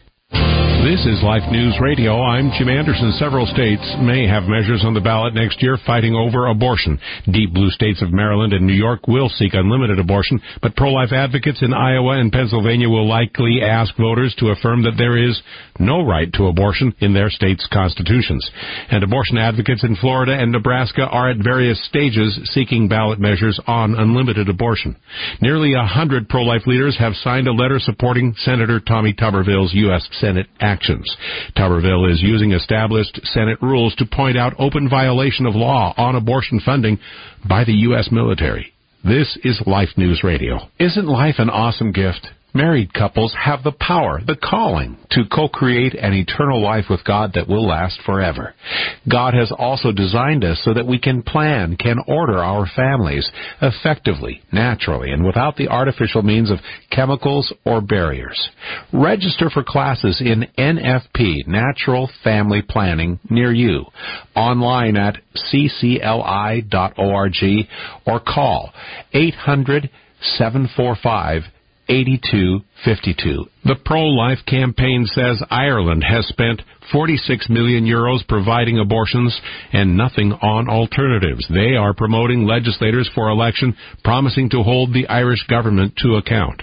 This is Life News Radio. I'm Jim Anderson. Several states may have measures on the ballot next year fighting over abortion. Deep blue states of Maryland and New York will seek unlimited abortion, but pro-life advocates in Iowa and Pennsylvania will likely ask voters to affirm that there is no right to abortion in their states' constitutions. And abortion advocates in Florida and Nebraska are at various stages seeking ballot measures on unlimited abortion. Nearly a hundred pro-life leaders have signed a letter supporting Senator Tommy Tuberville's U.S. Senate actions. Tuberville is using established Senate rules to point out open violation of law on abortion funding by the U.S. military. This is Life News Radio. Isn't life an awesome gift? Married couples have the power, the calling, to co-create an eternal life with God that will last forever. God has also designed us so that we can plan, can order our families effectively, naturally, and without the artificial means of chemicals or barriers. Register for classes in NFP, Natural Family Planning, near you, online at ccli.org or call 800 745 8252. The pro-life campaign says Ireland has spent 46 million euros providing abortions and nothing on alternatives. They are promoting legislators for election, promising to hold the Irish government to account.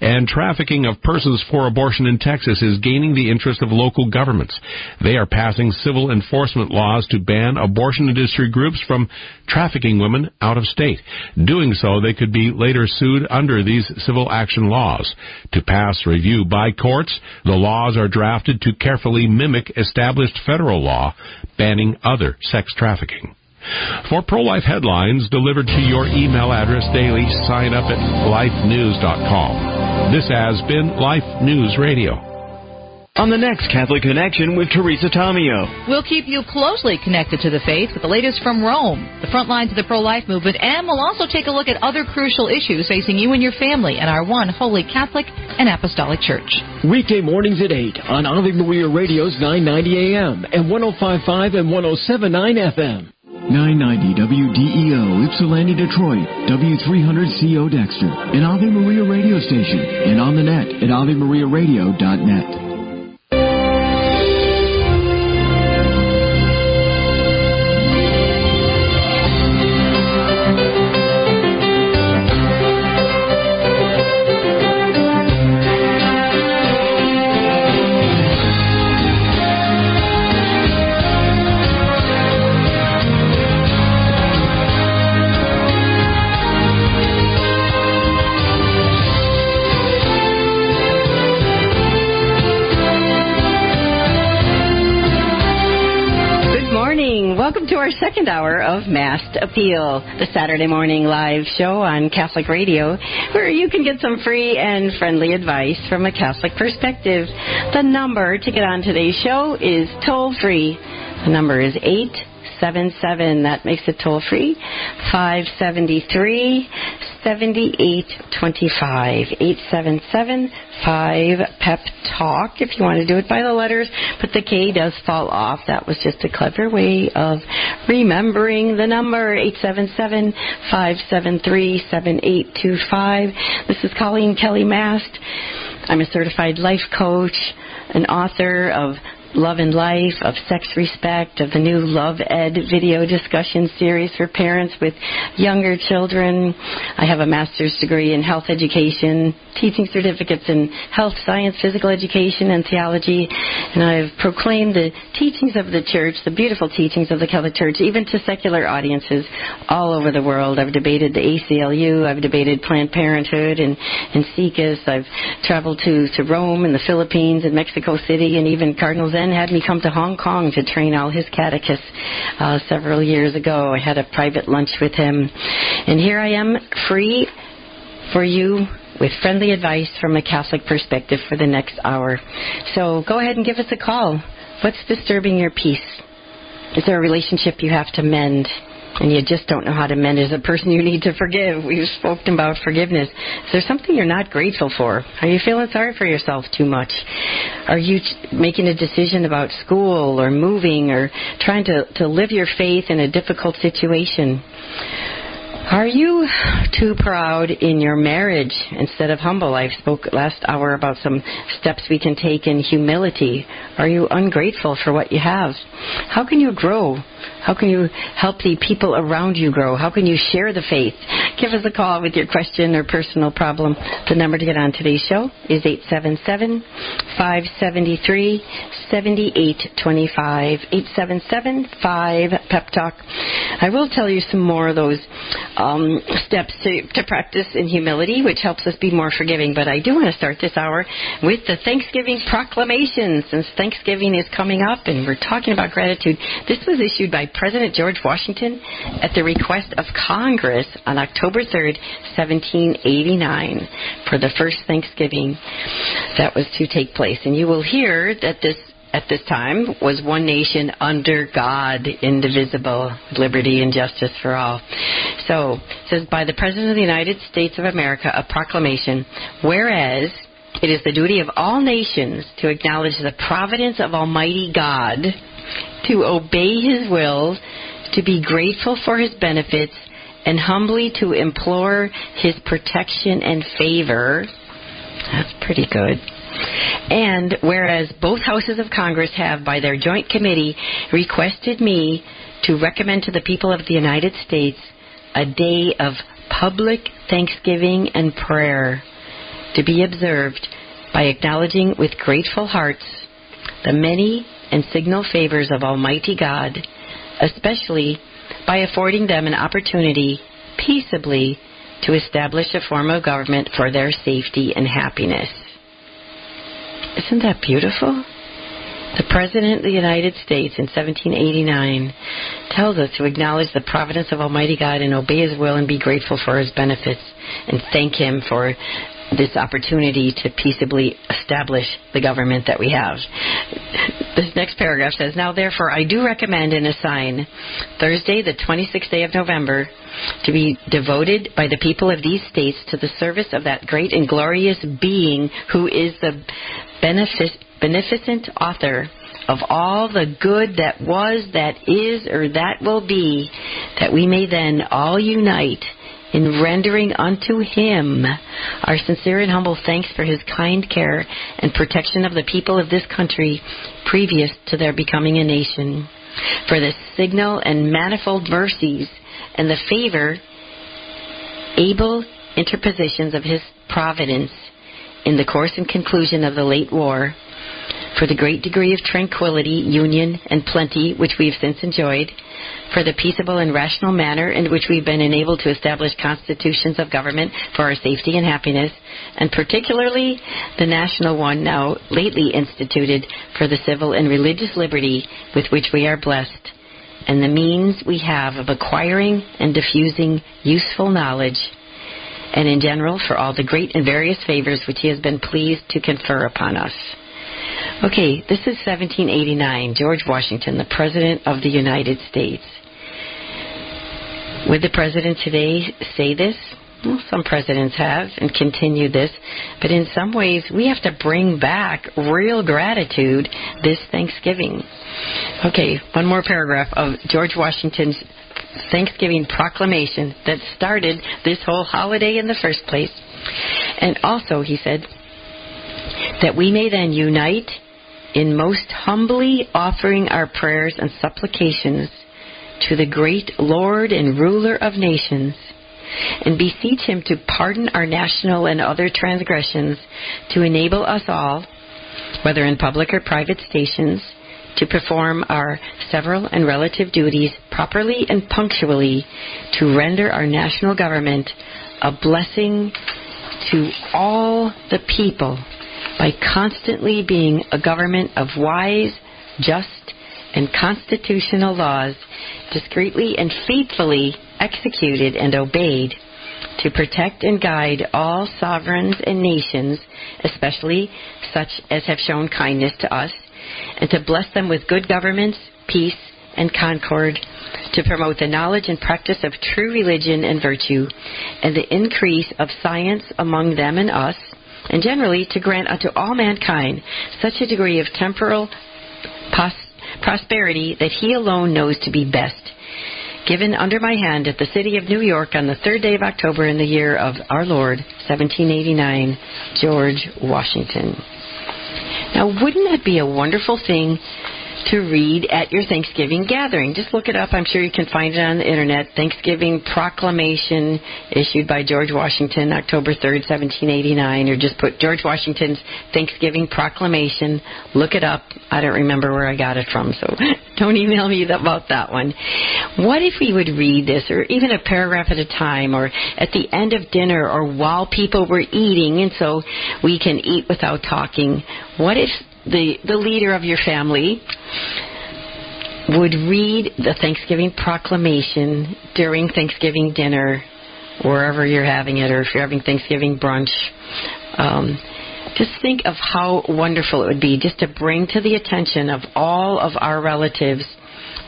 And trafficking of persons for abortion in Texas is gaining the interest of local governments. They are passing civil enforcement laws to ban abortion industry groups from trafficking women out of state. Doing so, they could be later sued under these civil action laws. To pass review by courts, the laws are drafted to carefully mimic established federal law banning other sex trafficking. For pro-life headlines delivered to your email address daily, sign up at lifenews.com. This has been Life News Radio. On the next Catholic Connection with Teresa Tomeo. We'll keep you closely connected to the faith with the latest from Rome, the front lines of the pro life movement, and we'll also take a look at other crucial issues facing you and your family in our one holy Catholic and Apostolic Church. Weekday mornings at 8 on Ave Maria Radio's 990 AM and 1055 and 1079 FM. 990 WDEO Ypsilanti, Detroit, W300CO Dexter, an Ave Maria radio station, and on the net at AveMariaRadio.net. our second hour of Mast Appeal, the Saturday morning live show on Catholic Radio, where you can get some free and friendly advice from a Catholic perspective. The number to get on today's show is toll free. The number is 877. That makes it toll free. 573 7825 877 5 pep talk if you want to do it by the letters. But the k does fall off. That was just a clever way of remembering the number. 877 573 7825 this is Coleen Kelly Mast. I'm a certified life coach an author of Love and Life, of Sex Respect, of the new Love Ed video discussion series for parents with younger children. I have a master's degree in health education, teaching certificates in health science, physical education, and theology. And I've proclaimed the teachings of the church, the beautiful teachings of the Catholic Church, even to secular audiences all over the world. I've debated the ACLU, I've debated Planned Parenthood and, and SIECUS. I've traveled to, to Rome and the Philippines and Mexico City and even Cardinal Had me come to Hong Kong to train all his catechists uh, several years ago. I had a private lunch with him. And here I am, free for you with friendly advice from a Catholic perspective for the next hour. So go ahead and give us a call. What's disturbing your peace? Is there a relationship you have to mend? And you just don't know how to mend as a person you need to forgive. We've spoken about forgiveness. Is there something you're not grateful for? Are you feeling sorry for yourself too much? Are you making a decision about school or moving or trying to, to live your faith in a difficult situation? Are you too proud in your marriage instead of humble? I spoke last hour about some steps we can take in humility. Are you ungrateful for what you have? How can you grow how can you help the people around you grow? How can you share the faith? Give us a call with your question or personal problem. The number to get on today's show is 877 573 7825. 877 5 Pep Talk. I will tell you some more of those um, steps to, to practice in humility, which helps us be more forgiving. But I do want to start this hour with the Thanksgiving proclamation. Since Thanksgiving is coming up and we're talking about gratitude, this was issued by President George Washington at the request of Congress on October 3rd, 1789, for the first Thanksgiving that was to take place. And you will hear that this at this time was one nation under God, indivisible, liberty and justice for all. So, says by the President of the United States of America, a proclamation, whereas it is the duty of all nations to acknowledge the providence of Almighty God to obey His will, to be grateful for His benefits, and humbly to implore His protection and favor. That's pretty good. And whereas both houses of Congress have, by their joint committee, requested me to recommend to the people of the United States a day of public thanksgiving and prayer to be observed by acknowledging with grateful hearts the many and signal favors of Almighty God, especially by affording them an opportunity peaceably to establish a form of government for their safety and happiness. Isn't that beautiful? The President of the United States in 1789 tells us to acknowledge the providence of Almighty God and obey His will and be grateful for His benefits and thank Him for this opportunity to peaceably establish the government that we have. This next paragraph says, Now therefore I do recommend and assign Thursday, the 26th day of November, to be devoted by the people of these states to the service of that great and glorious being who is the benefic- beneficent author of all the good that was, that is, or that will be, that we may then all unite in rendering unto him. Our sincere and humble thanks for his kind care and protection of the people of this country previous to their becoming a nation, for the signal and manifold mercies and the favor, able interpositions of his providence in the course and conclusion of the late war, for the great degree of tranquility, union, and plenty which we have since enjoyed, for the peaceable and rational manner in which we've been enabled to establish constitutions of government for our safety and happiness, and particularly the national one now lately instituted for the civil and religious liberty with which we are blessed, and the means we have of acquiring and diffusing useful knowledge, and in general for all the great and various favors which he has been pleased to confer upon us. Okay, this is 1789, George Washington, the President of the United States. Would the President today say this? Well, some presidents have and continue this, but in some ways we have to bring back real gratitude this Thanksgiving. Okay, one more paragraph of George Washington's Thanksgiving proclamation that started this whole holiday in the first place. And also, he said, that we may then unite in most humbly offering our prayers and supplications to the great Lord and ruler of nations, and beseech him to pardon our national and other transgressions, to enable us all, whether in public or private stations, to perform our several and relative duties properly and punctually, to render our national government a blessing to all the people by constantly being a government of wise, just, and constitutional laws, discreetly and faithfully executed and obeyed, to protect and guide all sovereigns and nations, especially such as have shown kindness to us, and to bless them with good governments, peace, and concord, to promote the knowledge and practice of true religion and virtue, and the increase of science among them and us, and generally to grant unto all mankind such a degree of temporal pos- prosperity that he alone knows to be best. Given under my hand at the city of New York on the third day of October in the year of our Lord, 1789, George Washington. Now, wouldn't that be a wonderful thing to read at your Thanksgiving gathering. Just look it up. I'm sure you can find it on the internet. Thanksgiving Proclamation issued by George Washington, October 3rd, 1789, or just put George Washington's Thanksgiving Proclamation. Look it up. I don't remember where I got it from, so (laughs) don't email me about that one. What if we would read this, or even a paragraph at a time, or at the end of dinner, or while people were eating, and so we can eat without talking? What if the, the leader of your family would read the Thanksgiving proclamation during Thanksgiving dinner, wherever you're having it, or if you're having Thanksgiving brunch. Um, just think of how wonderful it would be just to bring to the attention of all of our relatives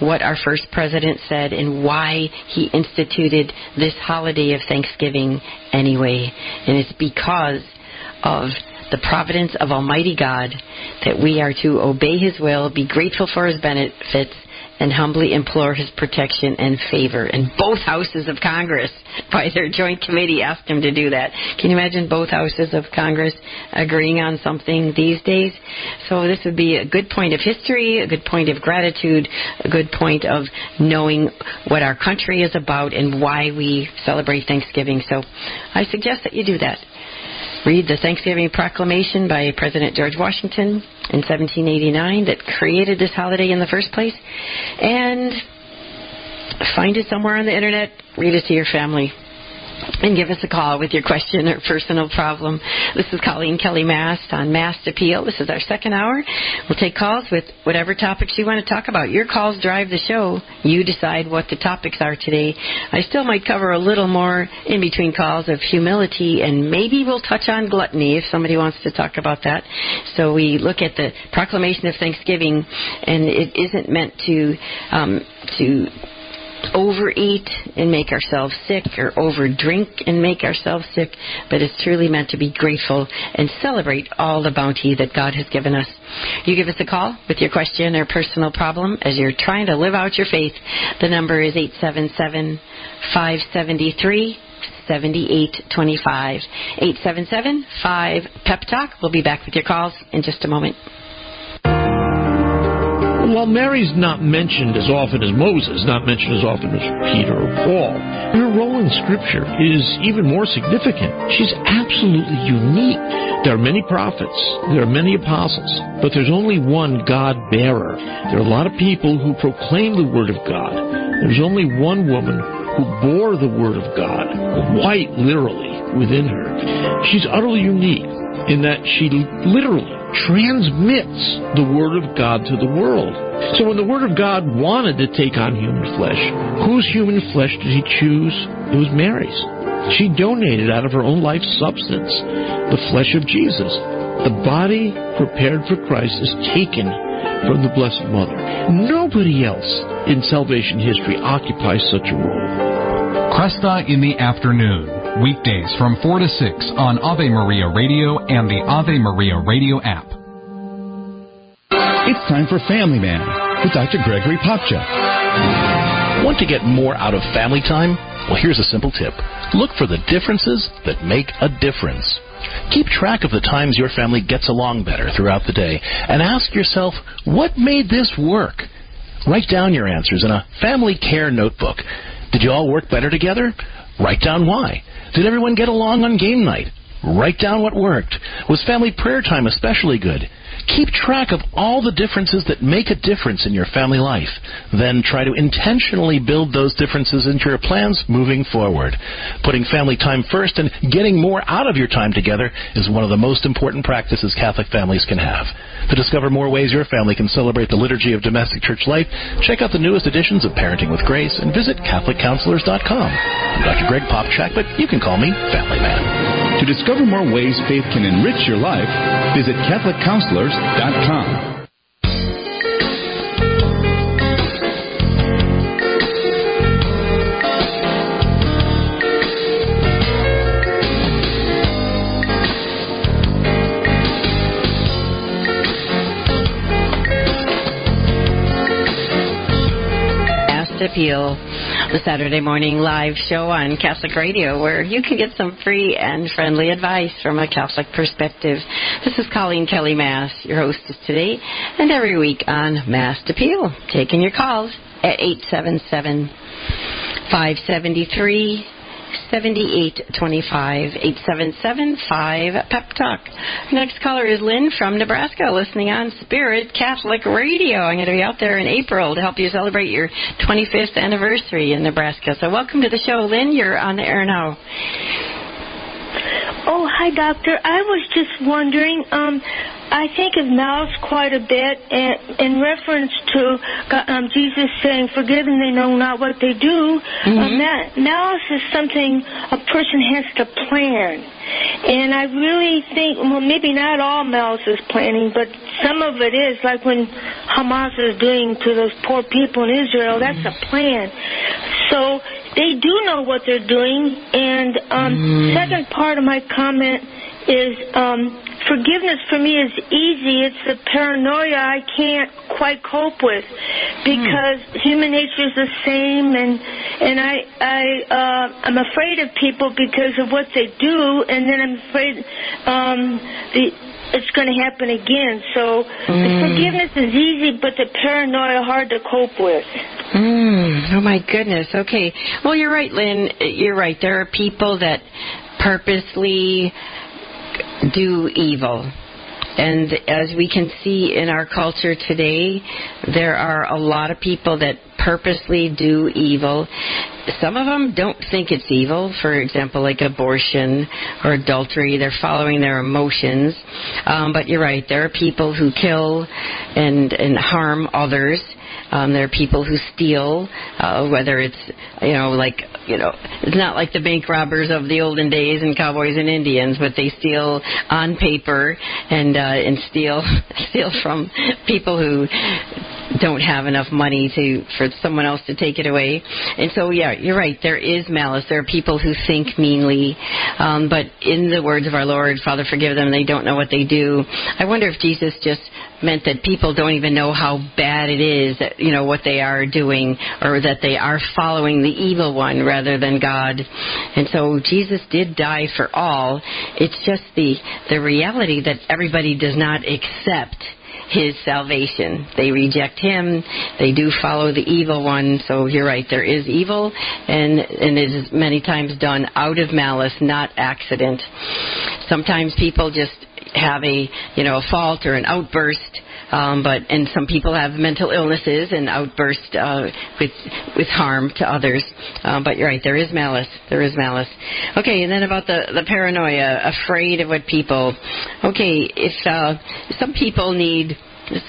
what our first president said and why he instituted this holiday of Thanksgiving anyway. And it's because of the providence of Almighty God, that we are to obey His will, be grateful for His benefits, and humbly implore His protection and favor. And both houses of Congress, (laughs) by their joint committee, asked Him to do that. Can you imagine both houses of Congress agreeing on something these days? So this would be a good point of history, a good point of gratitude, a good point of knowing what our country is about and why we celebrate Thanksgiving. So I suggest that you do that read the Thanksgiving Proclamation by President George Washington in 1789 that created this holiday in the first place, and find it somewhere on the internet, read it to your family. And give us a call with your question or personal problem. This is Coleen Kelly Mast on Mast Appeal. This is our second hour. We'll take calls with whatever topics you want to talk about. Your calls drive the show. You decide what the topics are today. I still might cover a little more in between calls of humility and maybe we'll touch on gluttony if somebody wants to talk about that. So we look at the proclamation of Thanksgiving and it isn't meant to um, to overeat and make ourselves sick or overdrink and make ourselves sick, but it's truly meant to be grateful and celebrate all the bounty that God has given us. You give us a call with your question or personal problem as you're trying to live out your faith. The number is 877 573 7825. 877 5 Pep Talk. We'll be back with your calls in just a moment. While Mary's not mentioned as often as Moses, not mentioned as often as Peter or Paul, her role in Scripture is even more significant. She's absolutely unique. There are many prophets, there are many apostles, but there's only one God bearer. There are a lot of people who proclaim the Word of God. There's only one woman who bore the Word of God, quite literally, within her. She's utterly unique in that she literally transmits the Word of God to the world. So when the Word of God wanted to take on human flesh, whose human flesh did he choose? It was Mary's. She donated out of her own life substance the flesh of Jesus. The body prepared for Christ is taken from the Blessed Mother. Nobody else in salvation history occupies such a role. Kresta in the afternoon, weekdays from 4 to 6 on Ave Maria Radio and the Ave Maria Radio app. It's time for Family Man with Dr. Gregory Popcak. Want to get more out of family time? Well, here's a simple tip. Look for the differences that make a difference. Keep track of the times your family gets along better throughout the day and ask yourself, what made this work? Write down your answers in a family care notebook. Did you all work better together? Write down why. Did everyone get along on game night? Write down what worked. Was family prayer time especially good? Keep track of all the differences that make a difference in your family life. Then try to intentionally build those differences into your plans moving forward. Putting family time first and getting more out of your time together is one of the most important practices Catholic families can have. To discover more ways your family can celebrate the liturgy of domestic church life, check out the newest editions of Parenting with Grace and visit CatholicCounselors.com. I'm Dr. Greg Popcak, but you can call me Family Man. To discover more ways faith can enrich your life, visit CatholicCounselors.com. Appeal, the Saturday morning live show on Catholic Radio, where you can get some free and friendly advice from a Catholic perspective. This is Coleen Kelly Mast, your hostess today, and every week on Mast Appeal, taking your calls at 877 573 7825 877 5 Pep Talk. Next caller is Lynn from Nebraska, listening on Spirit Catholic Radio. I'm going to be out there in April to help you celebrate your 25th anniversary in Nebraska. So, welcome to the show, Lynn. You're on the air now. Oh, hi, Doctor. I was just wondering. Um, I think of malice quite a bit in, reference to um, Jesus saying, "Forgive them; they know not what they do." Mm-hmm. Uh, ma- malice is something a person has to plan, and I really think, well, maybe not all malice is planning, but some of it is. Like when Hamas is doing to those poor people in Israel, that's a plan. So they do know what they're doing. And um, Mm. second part of my comment is um, forgiveness for me is easy. It's the paranoia I can't quite cope with because human nature is the same, and and I I uh, I'm afraid of people because of what they do, and then I'm afraid um, the it's going to happen again. So the Mm. forgiveness is easy, but the paranoia hard to cope with. Mm, oh my goodness. Okay. Well, you're right, Lynn. You're right. There are people that purposely do evil. And as we can see in our culture today, there are a lot of people that purposely do evil. Some of them don't think it's evil. For example, like abortion or adultery, they're following their emotions. Um, but you're right. There are people who kill and and harm others. Um, there are people who steal, uh, whether it's you know like you know it's not like the bank robbers of the olden days and cowboys and Indians, but they steal on paper and uh, and steal (laughs) steal from people who don't have enough money to for someone else to take it away. And so, yeah, you're right. There is malice. There are people who think meanly, um, but in the words of our Lord, Father, forgive them. They don't know what they do. I wonder if Jesus just meant that people don't even know how bad it is that you know what they are doing, or that they are following the evil one rather than God. And so Jesus did die for all. It's just the the reality that everybody does not accept his salvation. They reject him. They do follow the evil one. So you're right. There is evil, and and it is many times done out of malice, not accident. Sometimes people just have a you know a fault or an outburst. Um, but and some people have mental illnesses and outburst uh, with with harm to others. Um, but you're right, there is malice. There is malice. Okay, and then about the the paranoia, afraid of what people. Okay, if uh, some people need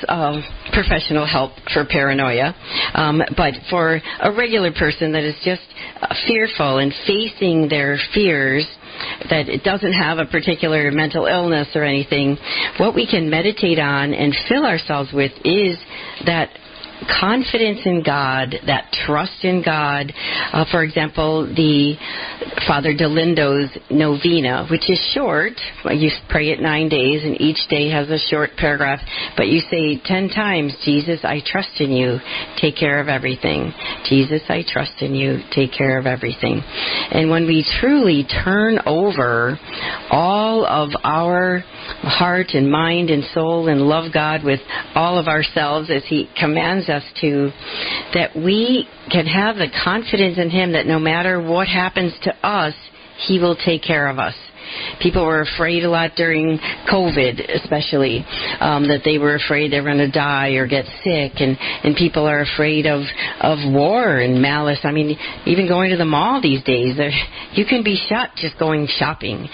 uh, professional help for paranoia, um, but for a regular person that is just uh, fearful and facing their fears, that it doesn't have a particular mental illness or anything, what we can meditate on and fill ourselves with is that confidence in God, that trust in God. Uh, for example, the Father Dolindo's novena, which is short. You pray it nine days, and each day has a short paragraph, but you say ten times, Jesus, I trust in you. Take care of everything. Jesus, I trust in you. Take care of everything. And when we truly turn over all of our heart and mind and soul and love God with all of ourselves as He commands us to, that we can have the confidence in Him that no matter what happens to us, He will take care of us. People were afraid a lot during COVID, especially um, that they were afraid they were going to die or get sick, and and people are afraid of of war and malice. I mean, even going to the mall these days, you can be shot just going shopping,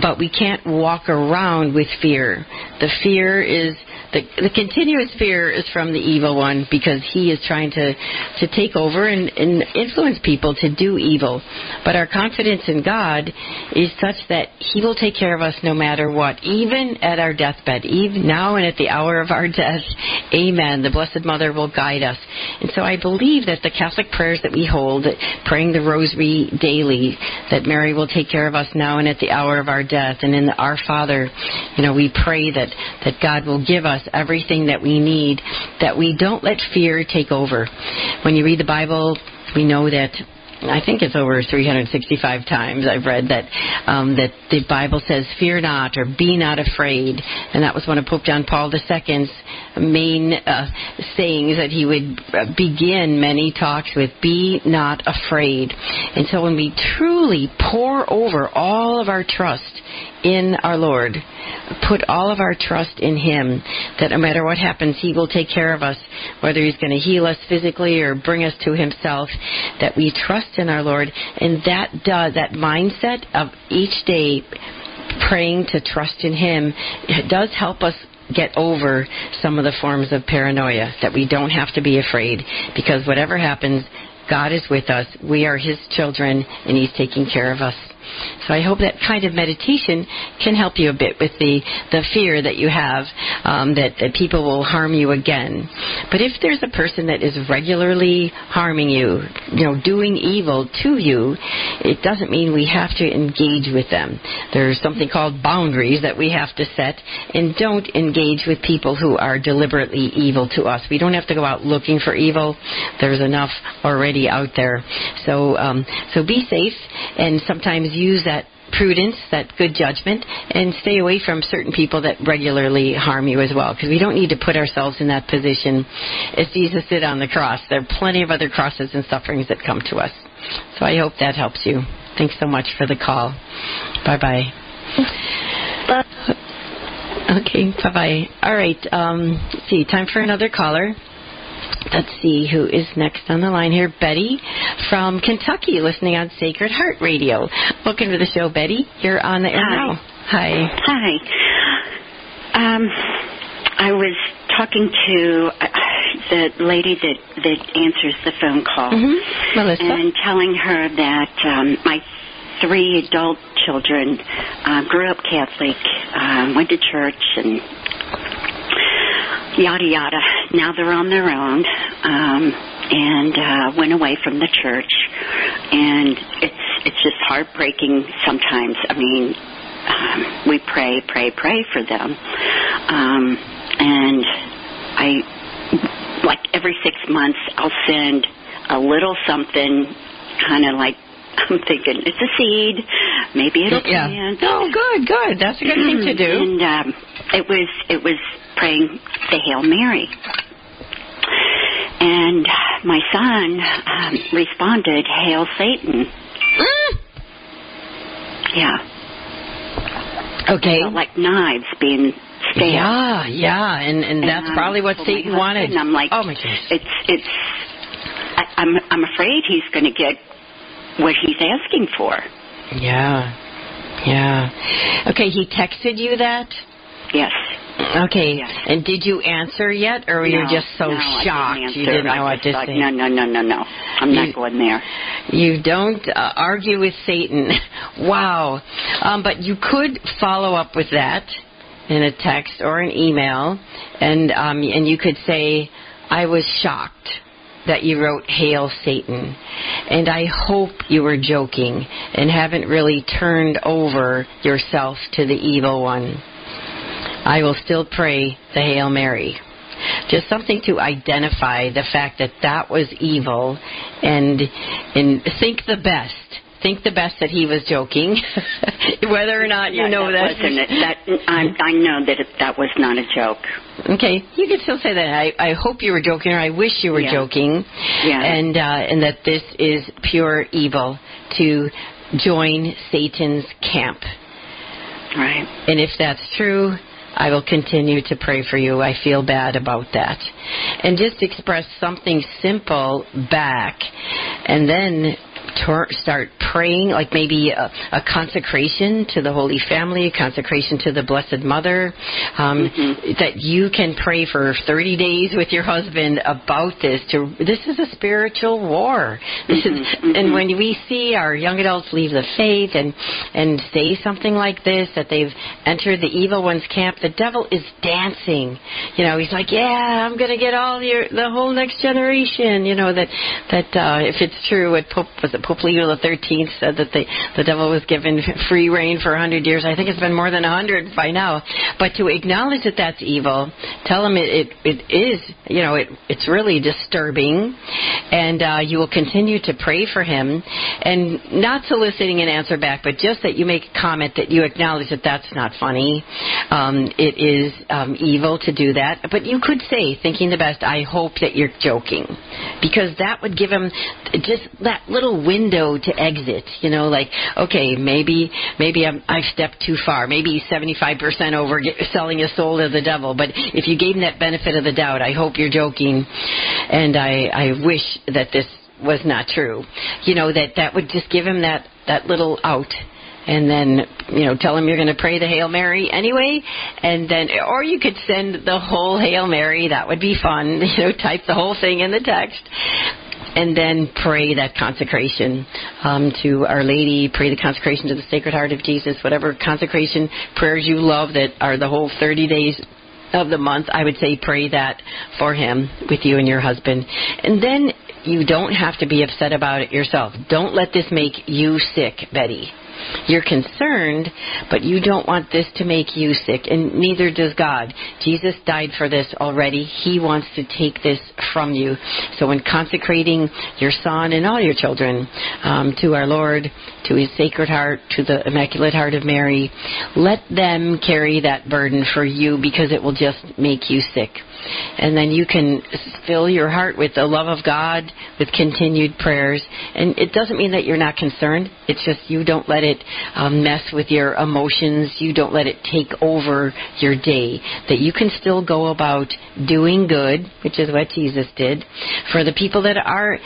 but we can't walk around with fear. The fear is the, the continuous fear is from the evil one because he is trying to, to take over and, and influence people to do evil. But our confidence in God is such that he will take care of us no matter what, even at our deathbed, even now and at the hour of our death. Amen. The Blessed Mother will guide us. And so I believe that the Catholic prayers that we hold, praying the Rosary daily, that Mary will take care of us now and at the hour of our death, and in the Our Father, you know, we pray that, that God will give us everything that we need, that we don't let fear take over. When you read the Bible, we know that I think it's over 365 times I've read that um, that the Bible says, "Fear not" or "Be not afraid," and that was one of Pope John Paul II's main uh, sayings that he would uh, begin many talks with: "Be not afraid." And so, when we truly pour over all of our trust in our Lord, put all of our trust in Him, that no matter what happens, He will take care of us, whether He's going to heal us physically or bring us to Himself, that we trust in our Lord. And that does, that mindset of each day praying to trust in Him, does help us get over some of the forms of paranoia, that we don't have to be afraid, because whatever happens, God is with us. We are His children, and He's taking care of us. So I hope that kind of meditation can help you a bit with the, the fear that you have um, that, that people will harm you again. But if there's a person that is regularly harming you, you know, doing evil to you, it doesn't mean we have to engage with them. There's something called boundaries that we have to set, and don't engage with people who are deliberately evil to us. We don't have to go out looking for evil. There's enough already out there. So, um, so be safe, and sometimes use that prudence, that good judgment, and stay away from certain people that regularly harm you as well. Because we don't need to put ourselves in that position as Jesus did on the cross. There are plenty of other crosses and sufferings that come to us. So I hope that helps you. Thanks so much for the call. Bye bye. Okay, bye bye. All right, um, see, time for another caller. Let's see who is next on the line here. Betty from Kentucky, listening on Sacred Heart Radio. Welcome to the show, Betty. You're on the air Hi. now. Hi. Hi. Um, I was talking to uh, the lady that that answers the phone call, Mm-hmm. Melissa. and telling her that um, my three adult children uh, grew up Catholic, um, went to church, and yada yada. Now they're on their own, um, and uh, went away from the church, and it's it's just heartbreaking sometimes. I mean, um, we pray, pray, pray for them, um, and I like every six months I'll send a little something, kind of like. (laughs) I'm thinking it's a seed. Maybe it'll Yeah. plant. Oh, good, good. That's a good thing to do. And um, it was it was praying the Hail Mary. And my son um, responded, "Hail Satan." Yeah. Okay. Felt like knives being stabbed. Yeah, yeah, and and that's um, probably what Satan wanted. I'm like, oh my goodness. It's it's. I, I'm I'm afraid he's going to get what he's asking for. Yeah, yeah. Okay, he texted you that. Yes. Okay, and did you answer yet, or were you No, just so no, shocked didn't you didn't know what to thought, say? No, no, no, no, no. I'm You- not going there. You don't uh, argue with Satan. (laughs) wow. Um, but you could follow up with that in a text or an email, and um, and you could say, "I was shocked." That you wrote Hail Satan. And I hope you were joking and haven't really turned over yourself to the evil one. I will still pray the Hail Mary. Just something to identify the fact that that was evil and and think the best. Think the best that he was joking, (laughs) whether or not you know that. wasn't it. That I, I know that it, that was not a joke. Okay, you could still say that. I, I hope you were joking, or I wish you were Yeah. joking, Yeah. and uh, and that this is pure evil to join Satan's camp. Right. And if that's true, I will continue to pray for you. I feel bad about that. And just express something simple back, and then tor- start praying, like maybe a, a consecration to the Holy Family, a consecration to the Blessed Mother, um, that you can pray for 30 days with your husband about this. To this is a spiritual war. This is, and when we see our young adults leave the faith and and say something like this, that they've entered the evil one's camp, the devil is dancing. You know, he's like, yeah, I'm going to get all your the whole next generation. You know that that uh, if it's true, what Pope was Pope Leo the Thirteenth said that the the devil was given free rein for a hundred years. I think it's been more than a hundred by now. But to acknowledge that that's evil, tell him it it, it is. You know, it it's really disturbing, and uh, you will continue to pray for him, and not soliciting an answer back, but just that you make a comment that you acknowledge that that's not funny. Um, it is um, evil to do that, but you could say, thinking the best. I hope that you're joking, because that would give him just that little window to exit. You know, like okay, maybe maybe I'm, I've stepped too far. Maybe 75% over get, selling a soul to the devil. But if you gave him that benefit of the doubt, I hope you're joking, and I I wish that this was not true. You know that that would just give him that that little out and then you know tell him you're going to pray the hail mary anyway and then or you could send the whole hail mary that would be fun (laughs) you know type the whole thing in the text and then pray that consecration um, to Our Lady, pray the consecration to the Sacred Heart of Jesus, whatever consecration prayers you love that are the whole 30 days of the month, I would say pray that for him with you and your husband. And then you don't have to be upset about it yourself. Don't let this make you sick, Betty. You're concerned, but you don't want this to make you sick, and neither does God. Jesus died for this already. He wants to take this from you. So, in consecrating your son and all your children um, to our Lord, to His Sacred Heart, to the Immaculate Heart of Mary, let them carry that burden for you because it will just make you sick. And then you can fill your heart with the love of God, with continued prayers. And it doesn't mean that you're not concerned. It's just you don't let it um, mess with your emotions. You don't let it take over your day. That you can still go about doing good, which is what Jesus did. For the people that are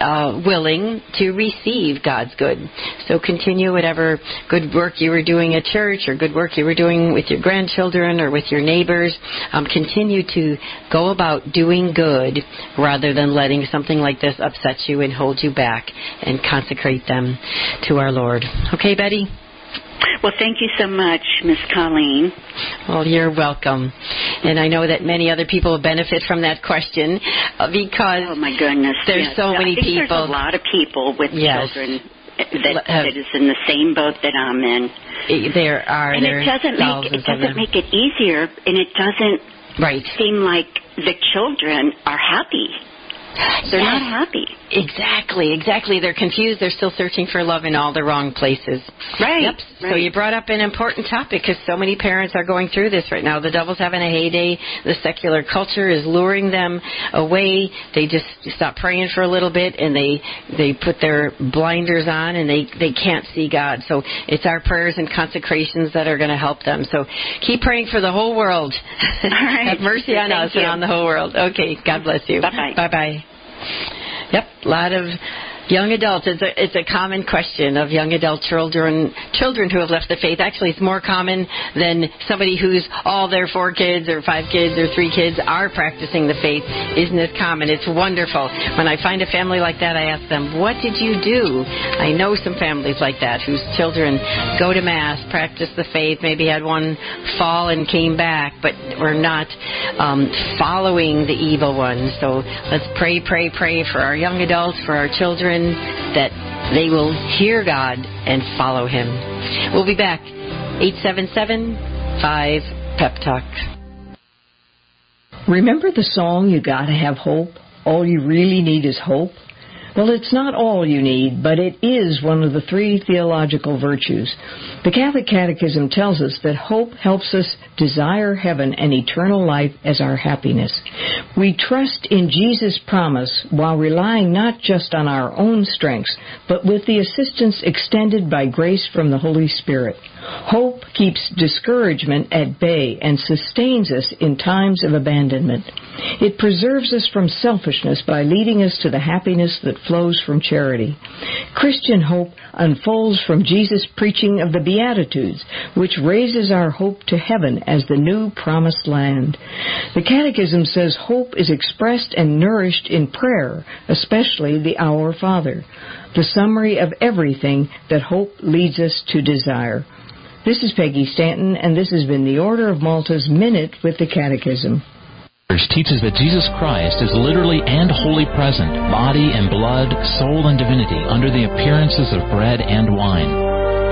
uh, willing to receive God's good. So continue whatever good work you were doing at church or good work you were doing with your grandchildren or with your neighbors. Um, continue to go about doing good rather than letting something like this upset you and hold you back and consecrate them to our Lord. Okay, Betty? Well, thank you so much, Miss Coleen. Well, you're welcome. And I know that many other people will benefit from that question uh, because oh my goodness, there's yes. so many people. There's a lot of people with yes. children that, that is in the same boat that I'm in. There are, and there it doesn't make it doesn't make it easier, and it doesn't right. seem like the children are happy. They're yes. not happy. Exactly, exactly. They're confused. They're still searching for love in all the wrong places. Right. Yep. Right. So you brought up an important topic because so many parents are going through this right now. The devil's having a heyday. The secular culture is luring them away. They just stop praying for a little bit and they they put their blinders on and they they can't see God. So it's our prayers and consecrations that are going to help them. So keep praying for the whole world. Right. (laughs) Have mercy (laughs) on Thank us you. and on the whole world. Okay. God bless you. Bye bye. Bye bye. Yep, a lot of young adults. It's a it's a common question of young adult children children who have left the faith. Actually, it's more common than somebody who's all their four kids or five kids or three kids are practicing the faith. Isn't it common? It's wonderful. When I find a family like that, I ask them, "What did you do?" I know some families like that whose children go to mass, practice the faith, maybe had one fall and came back, but were not um, following the evil one. So let's pray, pray, pray for our young adults, for our children that they will hear God and follow Him. We'll be back. 877 5 Pep Talk. Remember the song, You Gotta Have Hope? All you really need is hope? Well, it's not all you need, but it is one of the three theological virtues. The Catholic Catechism tells us that hope helps us desire heaven and eternal life as our happiness. We trust in Jesus' promise while relying not just on our own strengths, but with the assistance extended by grace from the Holy Spirit. Hope keeps discouragement at bay and sustains us in times of abandonment. It preserves us from selfishness by leading us to the happiness that flows from charity. Christian hope unfolds from Jesus' preaching of the Beatitudes, which raises our hope to heaven as the new promised land. The Catechism says hope is expressed and nourished in prayer, especially the Our Father, the summary of everything that hope leads us to desire. This is Peggy Stanton, and this has been the Order of Malta's Minute with the Catechism teaches that Jesus Christ is literally and wholly present, body and blood, soul and divinity, under the appearances of bread and wine.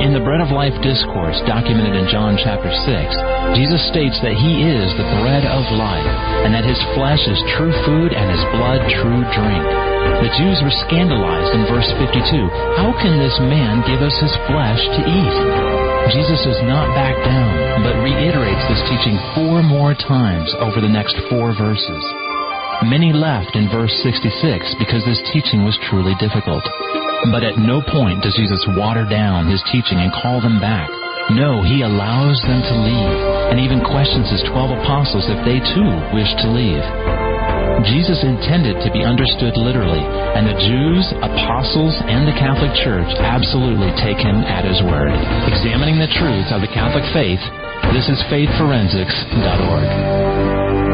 In the Bread of Life discourse documented in John chapter 6, Jesus states that he is the bread of life, and that his flesh is true food and his blood true drink. The Jews were scandalized in verse 52. How can this man give us his flesh to eat? Jesus does not back down, but reiterates this teaching four more times over the next four verses. Many left in verse 66 because this teaching was truly difficult. But at no point does Jesus water down his teaching and call them back. No, he allows them to leave, and even questions his twelve apostles if they too wish to leave. Jesus intended to be understood literally, and the Jews, apostles, and the Catholic Church absolutely take him at his word. Examining the truth of the Catholic faith, this is faithforensics.org.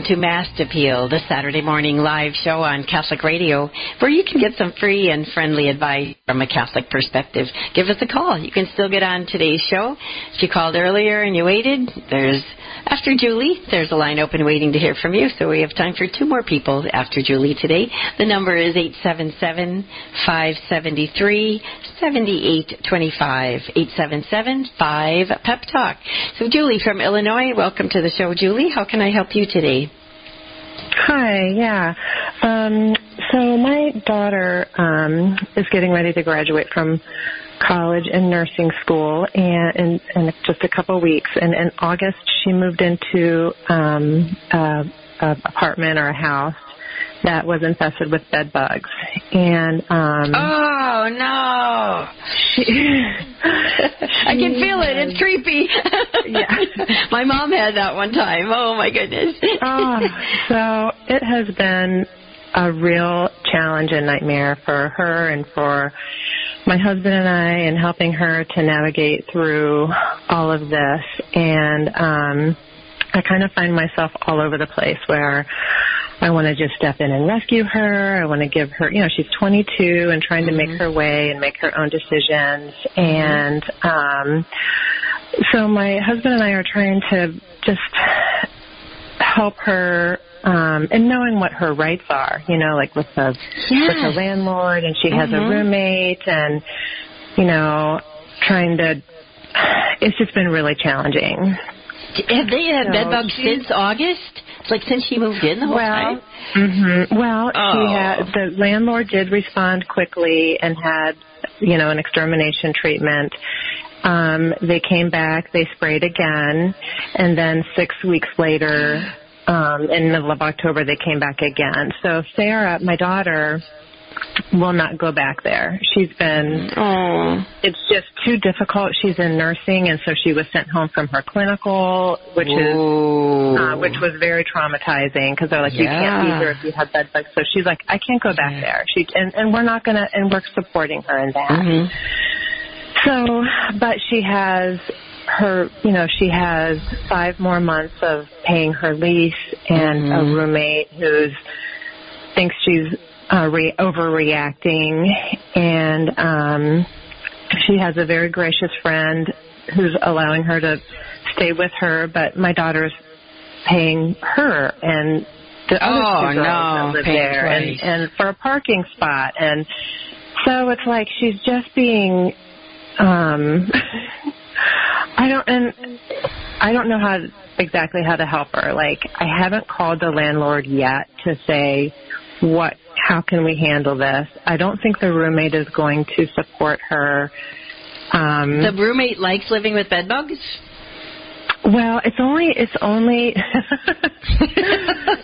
Welcome to Mast Appeal, the Saturday morning live show on Catholic Radio, where you can get some free and friendly advice from a Catholic perspective. Give us a call. You can still get on today's show. If you called earlier and you waited, there's after Julie, there's a line open waiting to hear from you. So we have time for two more people after Julie today. The number is 877 573 7825. 877 5 Pep Talk. So, Julie from Illinois, welcome to the show, Julie. How can I help you today? Hi, yeah. Um, So my daughter um, is getting ready to graduate from college and nursing school, and in, in just a couple of weeks. And in August, she moved into um, a, a apartment or a house that was infested with bed bugs. And um Oh no. She, (laughs) I can feel it. It's creepy. (laughs) yeah. (laughs) My mom had that one time. Oh my goodness. oh, so it has been a real challenge and nightmare for her and for my husband and I and helping her to navigate through all of this and um I kind of find myself all over the place where I want to just step in and rescue her. I want to give her, you know, she's 22 and trying to make her way and make her own decisions. And um, so my husband and I are trying to just help her um and knowing what her rights are you know like with the Yes. with her landlord and she has a Mhm. roommate and you know trying to it's just been really challenging Have they had So bed bugs since August? It's like since she moved in the whole well, time. hmm Well, Oh. she had the landlord did respond quickly and had, you know, an extermination treatment. Um, they came back, they sprayed again, and then six weeks later, um, in the middle of October, they came back again. So Sarah, my daughter, will not go back there. She's been Oh. it's just too difficult. She's in nursing, and so she was sent home from her clinical, which is uh, which was very traumatizing because they're like, you can't be Yeah. here if you have bed bugs. So she's like, I can't go back there. She and and we're not gonna and we're supporting her in that. Mm-hmm. So, but she has her, you know, she has five more months of paying her lease and a roommate who's thinks she's uh, re- overreacting, and um, she has a very gracious friend who's allowing her to stay with her. But my daughter's paying her and the other Oh, two girls no, that live paying there, and, and for a parking spot, and so it's like she's just being. Um (laughs) I don't and I don't know how exactly how to help her. Like I haven't called the landlord yet to say what how can we handle this. I don't think the roommate is going to support her. Um The roommate likes living with bed bugs. Well, it's only it's only (laughs)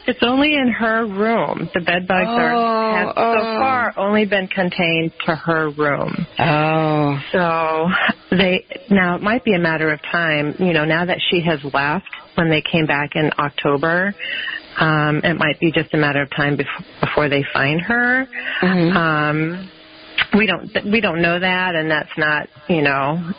it's only in her room. The bed bugs are have so oh. far only been contained to her room. Oh. So they now it might be a matter of time, you know, now that she has left when they came back in October, um it might be just a matter of time bef- before they find her. Mm-hmm. Um we don't we don't know that and that's not, you know,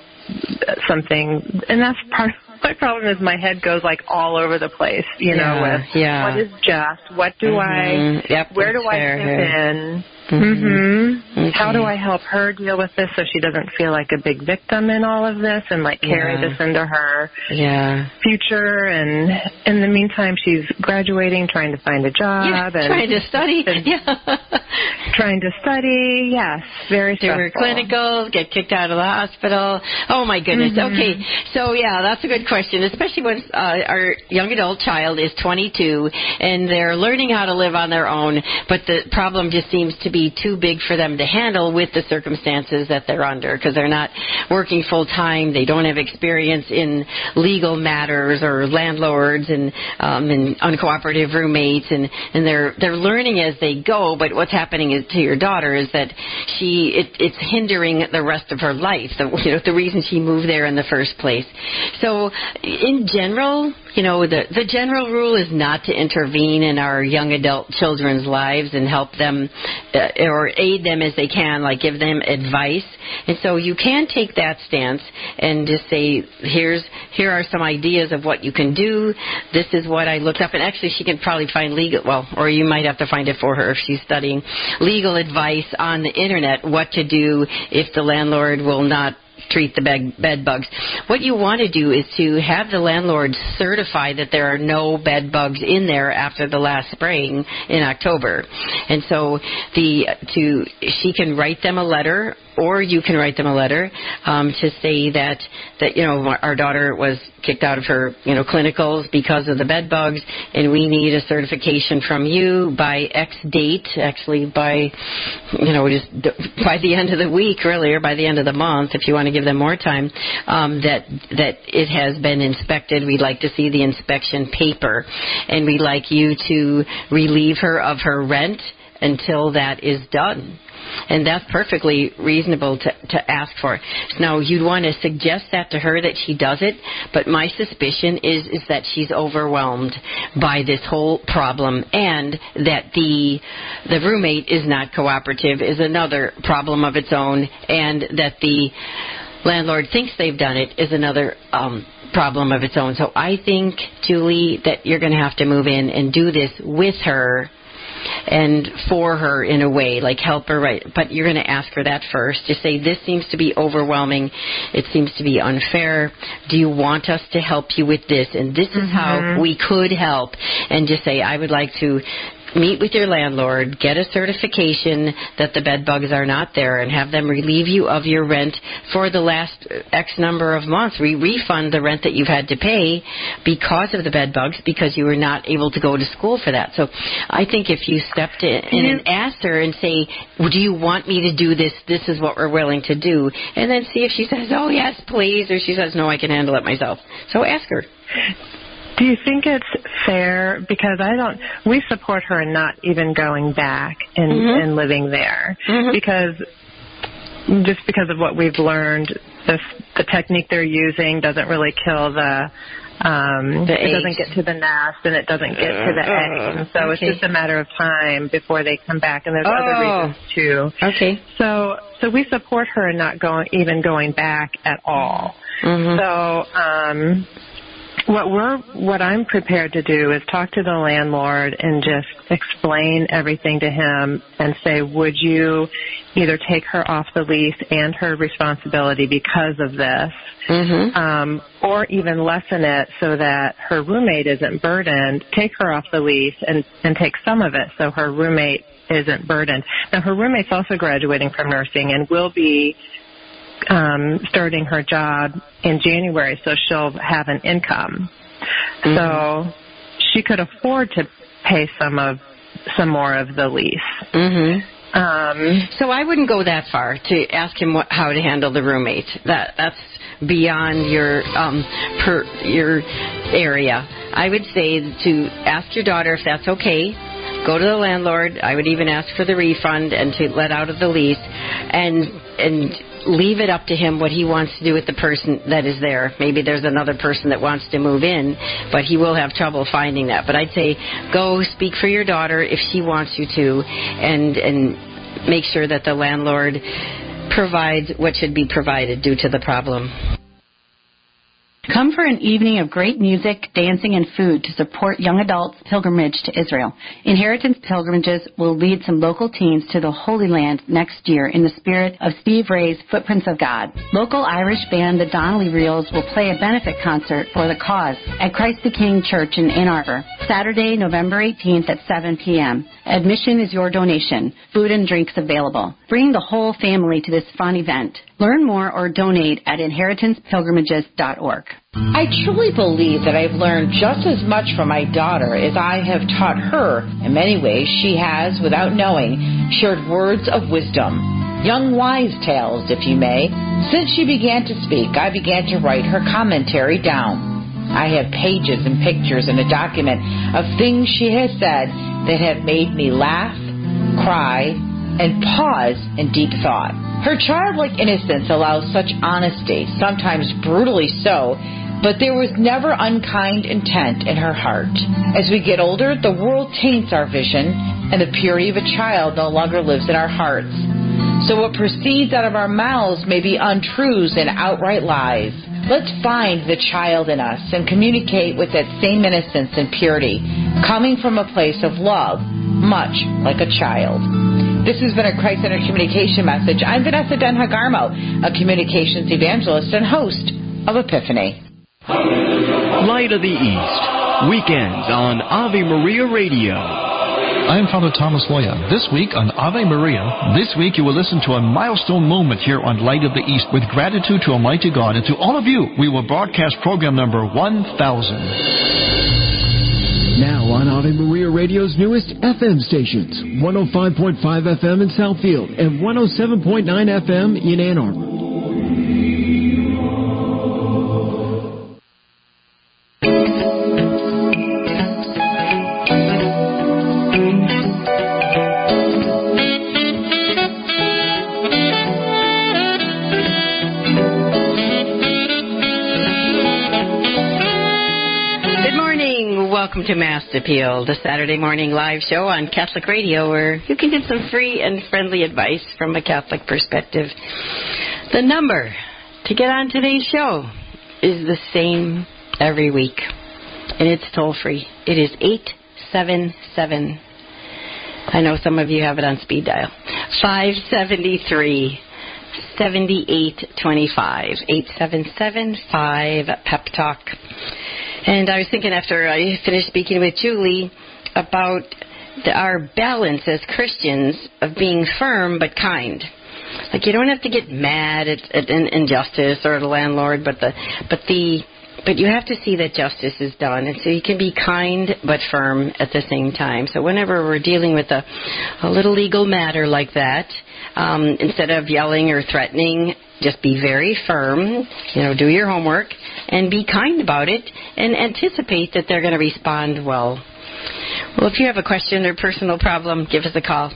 something and that's part my problem is my head goes like all over the place, you know, with yeah. what is just, what do I Mhm. Yep, where do I fit in? Mhm. hmm How do I help her deal with this so she doesn't feel like a big victim in all of this and like carry Yeah. this into her Yeah. future? And in the meantime, she's graduating, trying to find a job, Yeah, and trying to study. (laughs) Yeah. trying to study. Yes, very Do her clinicals, get kicked out of the hospital. Oh my goodness. Mhm. Okay, so yeah, that's a good question, especially when uh, our young adult child is 22 and they're learning how to live on their own, but the problem just seems to be too big for them to handle with the circumstances that they're under because they're not working full time. They don't have experience in legal matters or landlords and um, and uncooperative roommates, and and they're they're learning as they go. But what's happening is to your daughter is that she it, it's hindering the rest of her life. The you know the reason she moved there in the first place. So in general, you know the the general rule is not to intervene in our young adult children's lives and help them uh, Uh, or aid them as they can, like give them advice. And so you can take that stance and just say, here's here are some ideas of what you can do. This is what I looked up, and actually she can probably find legal well, or you might have to find it for her if she's studying legal advice on the internet. What to do if the landlord will not treat the bed, bed bugs. What you want to do is to have the landlord certify that there are no bed bugs in there after the last spraying in October. And so the to she can write them a letter or you can write them a letter um, to say that that you know our daughter was kicked out of her you know clinicals because of the bed bugs, and we need a certification from you by X date. Actually, by you know just by the end of the week, really, or by the end of the month, if you want to give them more time. Um, that that it has been inspected. We'd like to see the inspection paper, and we'd like you to relieve her of her rent until that is done. And that's perfectly reasonable to, to ask for. Now, you'd want to suggest that to her that she does it, but my suspicion is, is that she's overwhelmed by this whole problem and that the, the roommate is not cooperative is another problem of its own and that the landlord thinks they've done it is another um, problem of its own. So I think, Julie, that you're going to have to move in and do this with her and for her in a way, like help her right. But you're going to ask her that first. Just say, this seems to be overwhelming. It seems to be unfair. Do you want us to help you with this? And this is mm-hmm. how we could help. And just say, I would like to meet with your landlord, get a certification that the bed bugs are not there, and have them relieve you of your rent for the last X number of months. We refund the rent that you've had to pay because of the bed bugs because you were not able to go to school for that. So I think if you stepped in, and asked her and say, Do you want me to do this? This is what we're willing to do. And then see if she says, Oh, yes, please, or she says, No, I can handle it myself. So ask her. Do you think it's fair? Because I don't. We support her in not even going back and mm-hmm. and living there mm-hmm. because just because of what we've learned, the the technique they're using doesn't really kill the. Um, the it doesn't get to the nest and it doesn't get to the uh, eggs, and so okay. it's just a matter of time before they come back. And there's oh. other reasons too. Okay. So so we support her in not going even going back at all. Mm-hmm. So um, what we're what I'm prepared to do is talk to the landlord and just explain everything to him and say, would you either take her off the lease and her responsibility because of this, mm-hmm. um, or even lessen it so that her roommate isn't burdened. Take her off the lease and and take some of it so her roommate isn't burdened. Now her roommate's also graduating from nursing and will be um, starting her job in January, so she'll have an income. Mm-hmm. So she could afford to pay some of some more of the lease. Mm-hmm. Um, so I wouldn't go that far to ask him what, how to handle the roommate. That that's beyond your um, per your area. I would say to ask your daughter if that's okay. Go to the landlord. I would even ask for the refund and to let out of the lease, and and leave it up to him what he wants to do with the person that is there. Maybe there's another person that wants to move in, but he will have trouble finding that. But I'd say go speak for your daughter if she wants you to, and and make sure that the landlord provides what should be provided due to the problem. Come for an evening of great music, dancing, and food to support young adults' pilgrimage to Israel. Inheritance Pilgrimages will lead some local teens to the Holy Land next year in the spirit of Steve Ray's Footprints of God. Local Irish band the Donnelly Reels will play a benefit concert for the cause at Christ the King Church in Ann Arbor, Saturday, November 18th at 7 p.m. Admission is your donation. Food and drinks available. Bring the whole family to this fun event. Learn more or donate at inheritancepilgrimages.org. I truly believe that I've learned just as much from my daughter as I have taught her. In many ways, she has, without knowing, shared words of wisdom. Young wise tales, if you may. Since she began to speak, I began to write her commentary down. I have pages and pictures and a document of things she has said that have made me laugh, cry, and pause in deep thought. Her childlike innocence allows such honesty, sometimes brutally so, but there was never unkind intent in her heart. As we get older, the world taints our vision, and the purity of a child no longer lives in our hearts. So what proceeds out of our mouths may be untruths and outright lies. Let's find the child in us and communicate with that same innocence and purity, coming from a place of love, much like a child. This has been a Christ Center Communication message. I'm Vanessa Denha Garmo, a communications evangelist and host of Epiphany. Light of the East, weekends on Ave Maria Radio. I am Father Thomas Loya. This week on Ave Maria, this week you will listen to a milestone moment here on Light of the East with gratitude to Almighty God and to all of you. We will broadcast program number 1000. Now on Ave Maria Radio's newest FM stations 105.5 FM in Southfield and 107.9 FM in Ann Arbor. Welcome to Mast Appeal, the Saturday morning live show on Catholic Radio where you can get some free and friendly advice from a Catholic perspective. The number to get on today's show is the same every week, and it's toll free. It is 877. I know some of you have it on speed dial. 573 7825 877 5 Pep Talk. And I was thinking after I finished speaking with Julie about the, our balance as Christians of being firm but kind. Like you don't have to get mad at, at an injustice or the landlord, but the but the but you have to see that justice is done, and so you can be kind but firm at the same time. So whenever we're dealing with a, a little legal matter like that, um, instead of yelling or threatening, just be very firm. You know, do your homework and be kind about it, and anticipate that they're going to respond well. Well, if you have a question or personal problem, give us a call.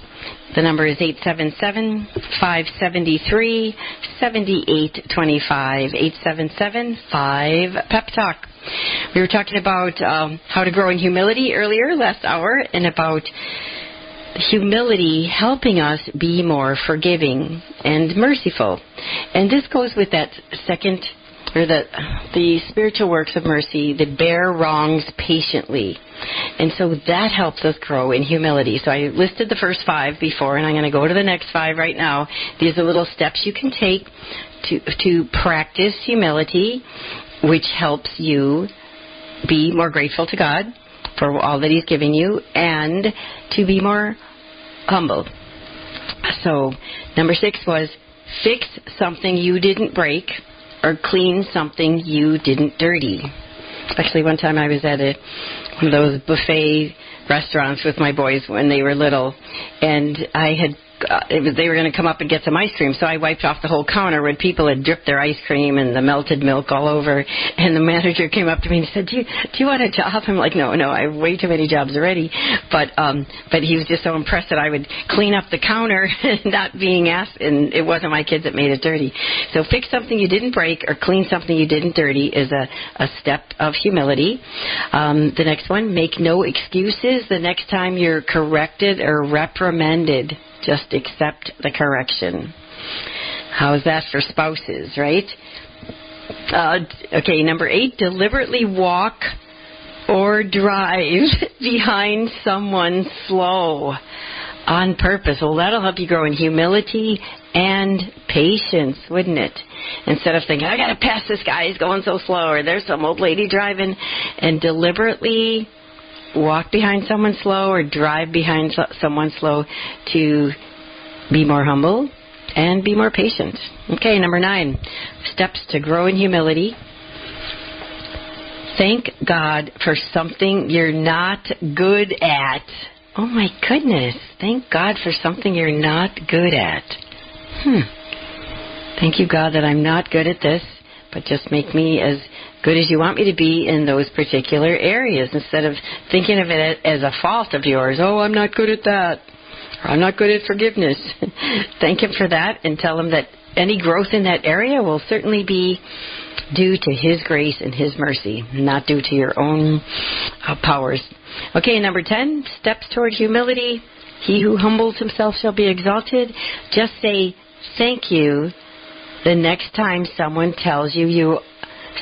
The number is 877 573 7825. 877 5 Pep Talk. We were talking about um, how to grow in humility earlier, last hour, and about humility helping us be more forgiving and merciful. And this goes with that second or the the spiritual works of mercy that bear wrongs patiently. And so that helps us grow in humility. So I listed the first five before, and I'm going to go to the next five right now. These are little steps you can take to to practice humility, which helps you be more grateful to God for all that He's giving you, and to be more humble. So number six was fix something you didn't break or clean something you didn't dirty. Actually, one time I was at a, one of those buffet restaurants with my boys when they were little, and I had it was, they were going to come up and get some ice cream, so I wiped off the whole counter when people had dripped their ice cream and the melted milk all over. And the manager came up to me and said, "Do you, do you want a job?" I'm like, "No, no, I have way too many jobs already." But um, but he was just so impressed that I would clean up the counter, (laughs) not being asked, and it wasn't my kids that made it dirty. So fix something you didn't break or clean something you didn't dirty is a a step of humility. Um, the next one, make no excuses the next time you're corrected or reprimanded just accept the correction. How is that for spouses, right? Uh, okay, number eight, deliberately walk or drive (laughs) behind someone slow on purpose. Well, that'll help you grow in humility and patience, wouldn't it? Instead of thinking, I gotta pass this guy, he's going so slow, or there's some old lady driving, and deliberately walk behind someone slow or drive behind someone slow to be more humble and be more patient. Okay, number nine steps to grow in humility. Thank God for something you're not good at. Oh my goodness. Thank God for something you're not good at. Hmm. Thank you, God, that I'm not good at this, but just make me as good as you want me to be in those particular areas instead of thinking of it as a fault of yours. Oh, I'm not good at that. Or I'm not good at forgiveness. (laughs) Thank Him for that and tell Him that any growth in that area will certainly be due to His grace and His mercy, not due to your own uh, powers. Okay, number 10, steps toward humility. He who humbles himself shall be exalted. Just say thank you the next time someone tells you you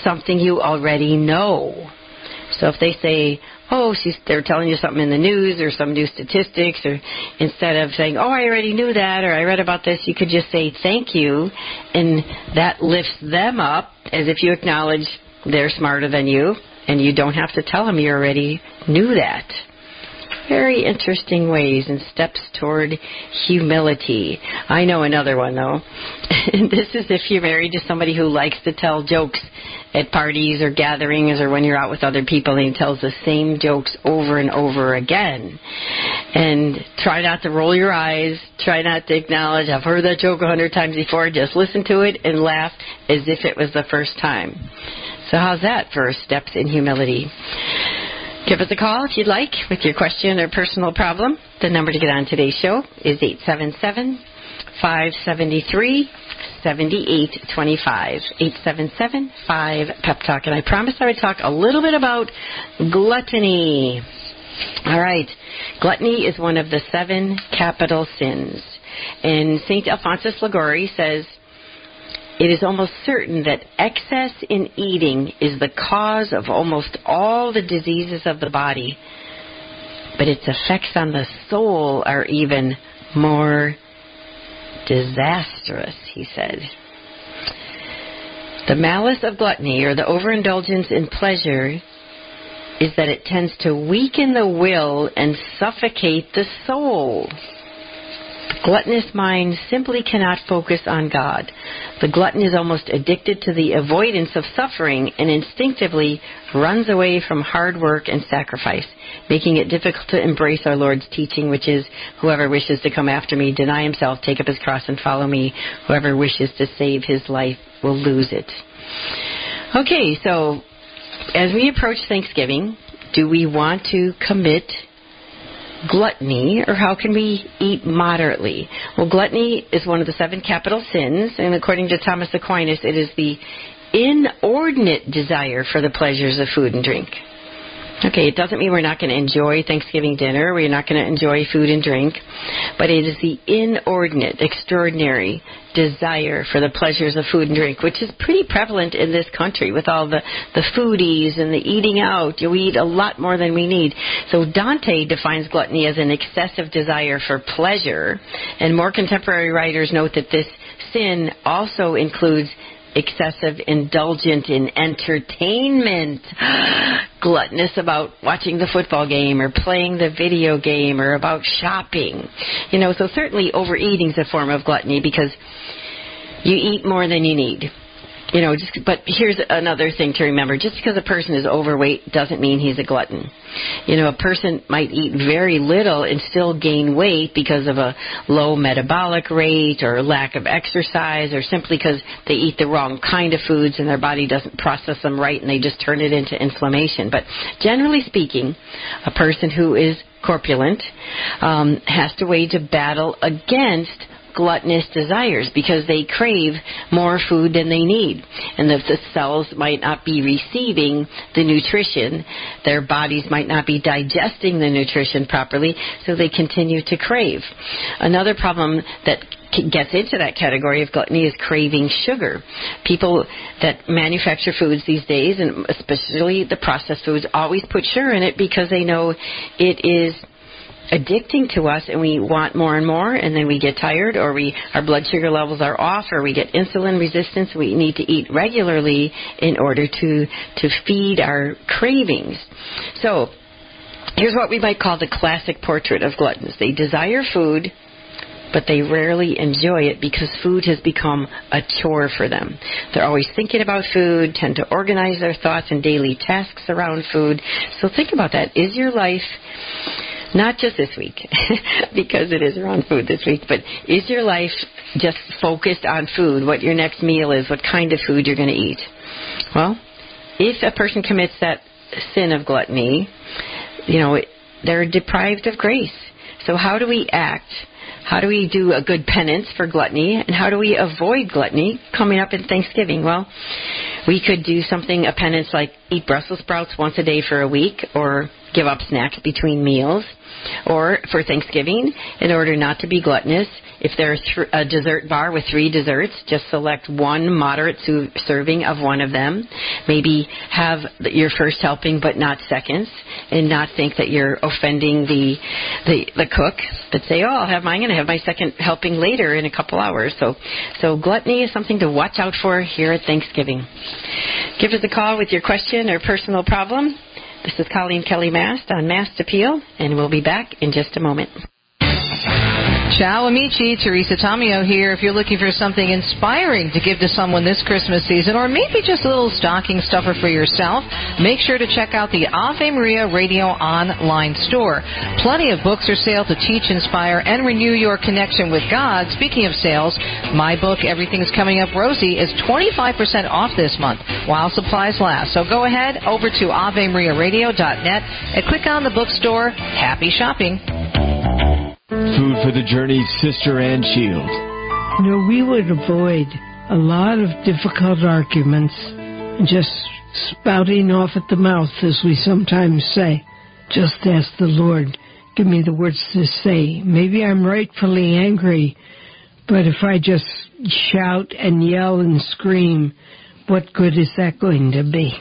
something you already know. So if they say, "Oh, she's," they're telling you something in the news or some new statistics, or instead of saying, "Oh, I already knew that," or "I read about this," you could just say, "Thank you," and that lifts them up as if you acknowledge they're smarter than you, and you don't have to tell them you already knew that. Very interesting ways and steps toward humility. I know another one though. (laughs) This is if you're married to somebody who likes to tell jokes at parties or gatherings or when you're out with other people and he tells the same jokes over and over again. And try not to roll your eyes, try not to acknowledge, I've heard that joke a hundred times before, just listen to it and laugh as if it was the first time. So how's that for steps in humility? Give us a call if you'd like with your question or personal problem. The number to get on today's show is 877 573 7825. 877 5 Pep Talk. And I promised I would talk a little bit about gluttony. All right. Gluttony is one of the seven capital sins. And St. Alphonsus Liguori says, it is almost certain that excess in eating is the cause of almost all the diseases of the body, but its effects on the soul are even more disastrous, he said. The malice of gluttony, or the overindulgence in pleasure, is that it tends to weaken the will and suffocate the soul. Gluttonous mind simply cannot focus on God. The glutton is almost addicted to the avoidance of suffering and instinctively runs away from hard work and sacrifice, making it difficult to embrace our Lord's teaching, which is, whoever wishes to come after me, deny himself, take up his cross, and follow me. Whoever wishes to save his life will lose it. Okay, so as we approach Thanksgiving, do we want to commit gluttony, or how can we eat moderately? Well, gluttony is one of the seven capital sins, and according to Thomas Aquinas, it is the inordinate desire for the pleasures of food and drink. Okay, it doesn't mean we're not going to enjoy Thanksgiving dinner, we're not going to enjoy food and drink, but it is the inordinate, extraordinary desire for the pleasures of food and drink, which is pretty prevalent in this country with all the, the foodies and the eating out. We eat a lot more than we need. So Dante defines gluttony as an excessive desire for pleasure, and more contemporary writers note that this sin also includes excessive indulgent in entertainment, (gasps) gluttonous about watching the football game or playing the video game or about shopping. You know, so certainly overeating is a form of gluttony because you eat more than you need you know, just but here's another thing to remember: just because a person is overweight doesn't mean he's a glutton. You know, a person might eat very little and still gain weight because of a low metabolic rate or lack of exercise, or simply because they eat the wrong kind of foods and their body doesn't process them right, and they just turn it into inflammation. But generally speaking, a person who is corpulent um, has to wage a battle against gluttonous desires because they crave more food than they need. And if the cells might not be receiving the nutrition, their bodies might not be digesting the nutrition properly, so they continue to crave. Another problem that gets into that category of gluttony is craving sugar. People that manufacture foods these days, and especially the processed foods, always put sugar in it because they know it is addicting to us and we want more and more and then we get tired or we our blood sugar levels are off or we get insulin resistance we need to eat regularly in order to to feed our cravings so here's what we might call the classic portrait of gluttons they desire food but they rarely enjoy it because food has become a chore for them. They're always thinking about food, tend to organize their thoughts and daily tasks around food. So think about that. Is your life not just this week, (laughs) because it is around food this week, but is your life just focused on food, what your next meal is, what kind of food you're going to eat? Well, if a person commits that sin of gluttony, you know, they're deprived of grace. So how do we act? How do we do a good penance for gluttony? And how do we avoid gluttony coming up in Thanksgiving? Well, we could do something, a penance like eat Brussels sprouts once a day for a week or give up snacks between meals. Or for Thanksgiving, in order not to be gluttonous, if there's a dessert bar with three desserts, just select one moderate serving of one of them. Maybe have your first helping, but not seconds, and not think that you're offending the the, the cook. But say, oh, I'll have mine. And to have my second helping later in a couple hours. So, so gluttony is something to watch out for here at Thanksgiving. Give us a call with your question or personal problem. This is Coleen Kelly Mast on Mast Appeal, and we'll be back in just a moment. Ciao amici, Teresa Tomeo here. If you're looking for something inspiring to give to someone this Christmas season, or maybe just a little stocking stuffer for yourself, make sure to check out the Ave Maria Radio online store. Plenty of books are sale to teach, inspire, and renew your connection with God. Speaking of sales, my book, Everything's Coming Up Rosie, is 25% off this month while supplies last. So go ahead over to AveMariaRadio.net and click on the bookstore. Happy shopping. Food for the Journey, Sister Ann Shields. You know, we would avoid a lot of difficult arguments and just spouting off at the mouth, as we sometimes say. Just ask the Lord, give me the words to say. Maybe I'm rightfully angry, but if I just shout and yell and scream, what good is that going to be?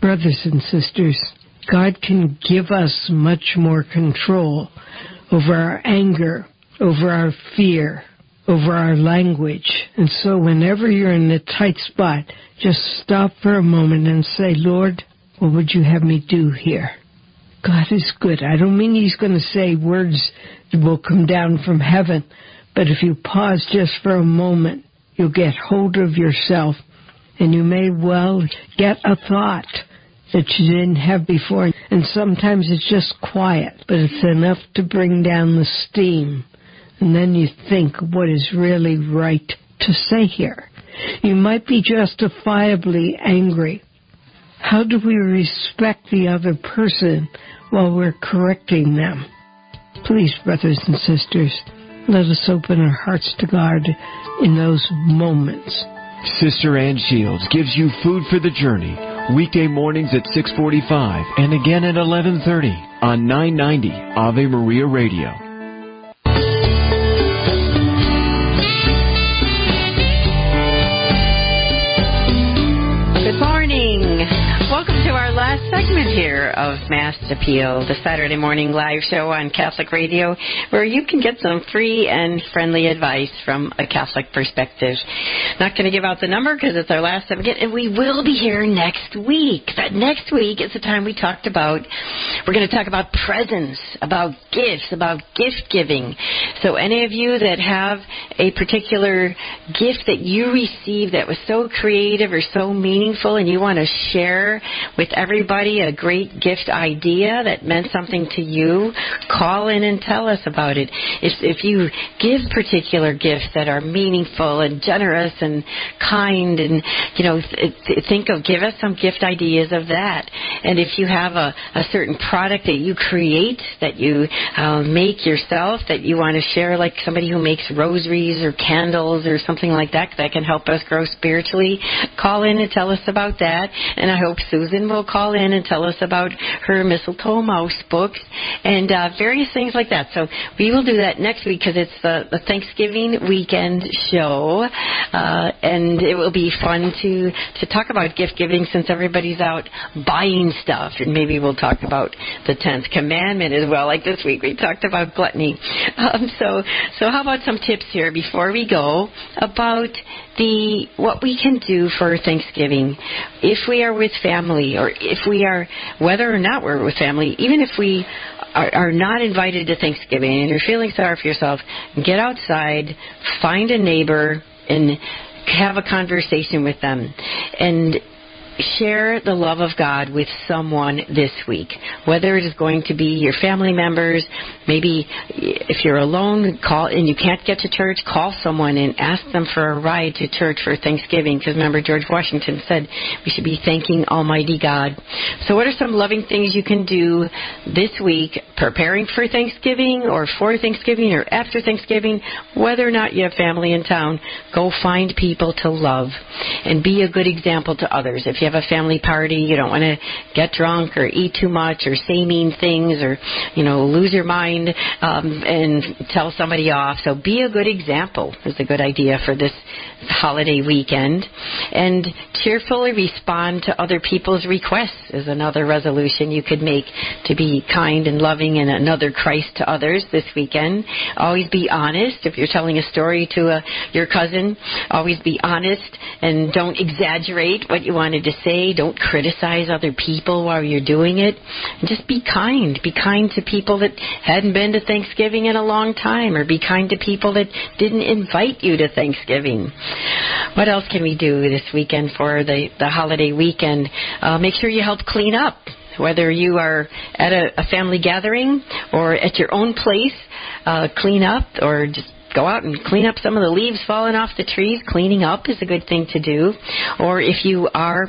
Brothers and sisters, God can give us much more control over our anger, over our fear, over our language. And so whenever you're in a tight spot, just stop for a moment and say, Lord, what would you have me do here? God is good. I don't mean he's going to say words that will come down from heaven, but if you pause just for a moment, you'll get hold of yourself and you may well get a thought that you didn't have before. And sometimes it's just quiet, but it's enough to bring down the steam. And then you think what is really right to say here. You might be justifiably angry. How do we respect the other person while we're correcting them? Please, brothers and sisters, let us open our hearts to God in those moments. Sister Ann Shields gives you food for the journey weekday mornings at 6:45 and again at 11:30 on 990 Ave Maria Radio. Last segment here of Mast Appeal, the Saturday morning live show on Catholic Radio, where you can get some free and friendly advice from a Catholic perspective. Not going to give out the number because it's our last segment, and we will be here next week. That next week is the time we talked about. We're going to talk about presents, about gifts, about gift giving. So, any of you that have a particular gift that you received that was so creative or so meaningful, and you want to share with everybody a great gift idea that meant something to you, call in and tell us about it. If, if you give particular gifts that are meaningful and generous and kind, and you know, th- think of give us some gift ideas of that. And if you have a, a certain product that you create that you uh, make yourself that you want to share, like somebody who makes rosaries or candles or something like that that can help us grow spiritually, call in and tell us about that. And I hope Susan will call in and tell us about her mistletoe mouse books and uh, various things like that. So we will do that next week because it's the, the Thanksgiving weekend show, uh, and it will be fun to to talk about gift giving since everybody's out buying stuff, and maybe we'll talk about the tenth commandment as well. Like this week, we talked about gluttony. (laughs) Um, so so how about some tips here before we go about the what we can do for Thanksgiving if we are with family or if we are whether or not we're with family, even if we are, are not invited to Thanksgiving and you're feeling sorry for yourself, get outside, find a neighbor and have a conversation with them. And share the love of God with someone this week. Whether it is going to be your family members, maybe if you're alone, call and you can't get to church, call someone and ask them for a ride to church for Thanksgiving. Because remember, George Washington said we should be thanking Almighty God. So, what are some loving things you can do this week, preparing for Thanksgiving or for Thanksgiving or after Thanksgiving? Whether or not you have family in town, go find people to love and be a good example to others. If you have a family party, you don't want to get drunk or eat too much or say mean things or, you know, lose your mind um, and tell somebody off. So be a good example is a good idea for this holiday weekend. And cheerfully respond to other people's requests is another resolution you could make to be kind and loving and another Christ to others this weekend. Always be honest. If you're telling a story to a, your cousin, always be honest and don't exaggerate what you wanted to say. Don't criticize other people while you're doing it. And just be kind. Be kind to people that hadn't been to Thanksgiving in a long time, or be kind to people that didn't invite you to Thanksgiving. What else can we do this weekend for the, the holiday weekend? Uh, make sure you help clean up whether you are at a, a family gathering or at your own place, uh, clean up or just go out and clean up some of the leaves falling off the trees. Cleaning up is a good thing to do. Or if you are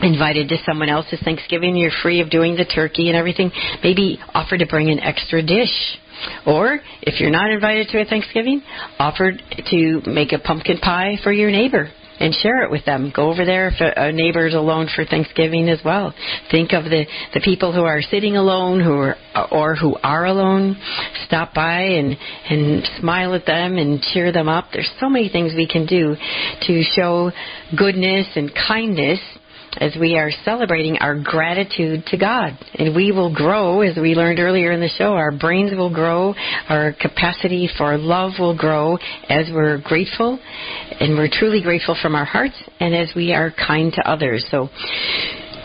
invited to someone else's Thanksgiving, you're free of doing the turkey and everything. Maybe offer to bring an extra dish. Or if you're not invited to a Thanksgiving, offer to make a pumpkin pie for your neighbor and share it with them. Go over there if a, uh, neighbor is alone for Thanksgiving as well. Think of the the people who are sitting alone, who are or who are alone. Stop by and and smile at them and cheer them up. There's so many things we can do to show goodness and kindness as we are celebrating our gratitude to God. And we will grow, as we learned earlier in the show, our brains will grow, our capacity for love will grow as we're grateful, and we're truly grateful from our hearts, and as we are kind to others. So,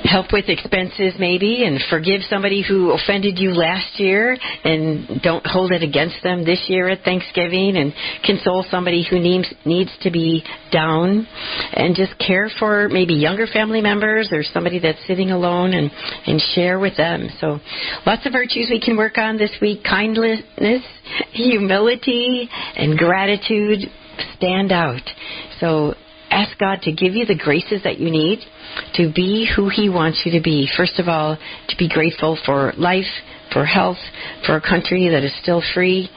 help with expenses maybe and forgive somebody who offended you last year and don't hold it against them this year at Thanksgiving and console somebody who needs needs to be down and just care for maybe younger family members or somebody that's sitting alone and and share with them. So lots of virtues we can work on this week. Kindness, humility and gratitude stand out. So ask God to give you the graces that you need to be who He wants you to be. First of all, to be grateful for life, for health, for a country that is still free,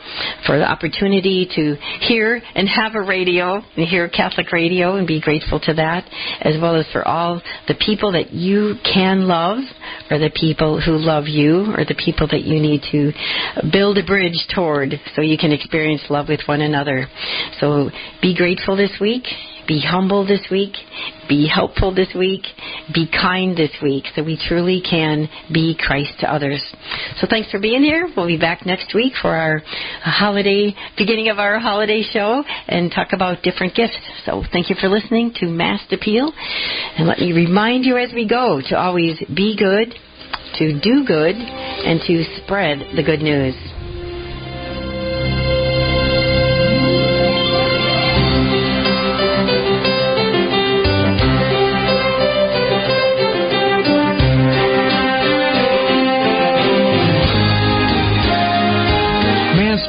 for the opportunity to hear and have a radio and hear Catholic radio and be grateful to that, as well as for all the people that you can love, or the people who love you, or the people that you need to build a bridge toward so you can experience love with one another. So be grateful this week be humble this week. Be helpful this week. Be kind this week so we truly can be Christ to others. So thanks for being here. We'll be back next week for our holiday, beginning of our holiday show and talk about different gifts. So thank you for listening to Mast Appeal. And let me remind you as we go to always be good, to do good, and to spread the good news.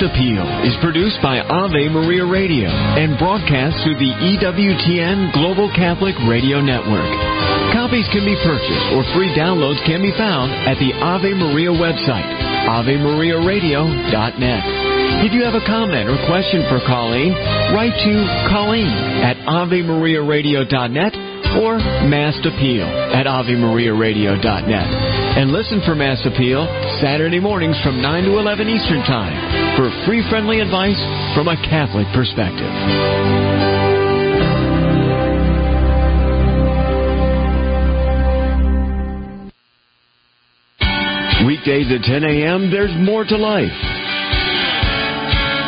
Appeal is produced by Ave Maria Radio and broadcast through the EWTN Global Catholic Radio Network. Copies can be purchased or free downloads can be found at the Ave Maria website, AveMariaRadio.net. If you have a comment or question for Coleen, write to Coleen at AveMariaRadio.net or Mast Appeal at AveMariaRadio.net. And listen for Mast Appeal Saturday mornings from 9 to 11 Eastern Time for free friendly advice from a Catholic perspective. Weekdays at 10 a.m., there's more to life.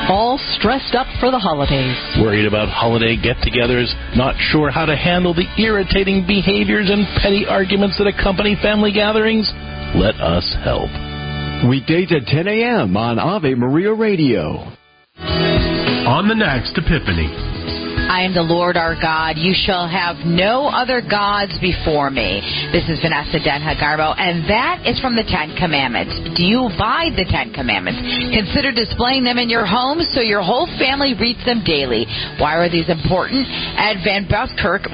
All stressed up for the holidays. Worried about holiday get togethers, not sure how to handle the irritating behaviors and petty arguments that accompany family gatherings? Let us help. Weekdays at 10 a.m. on Ave Maria Radio. On the next Epiphany. I am the Lord our God. You shall have no other gods before me. This is Vanessa Denha Garmo, and that is from the Ten Commandments. Do you abide the Ten Commandments? Consider displaying them in your home so your whole family reads them daily. Why are these important? Ed Van Buskirk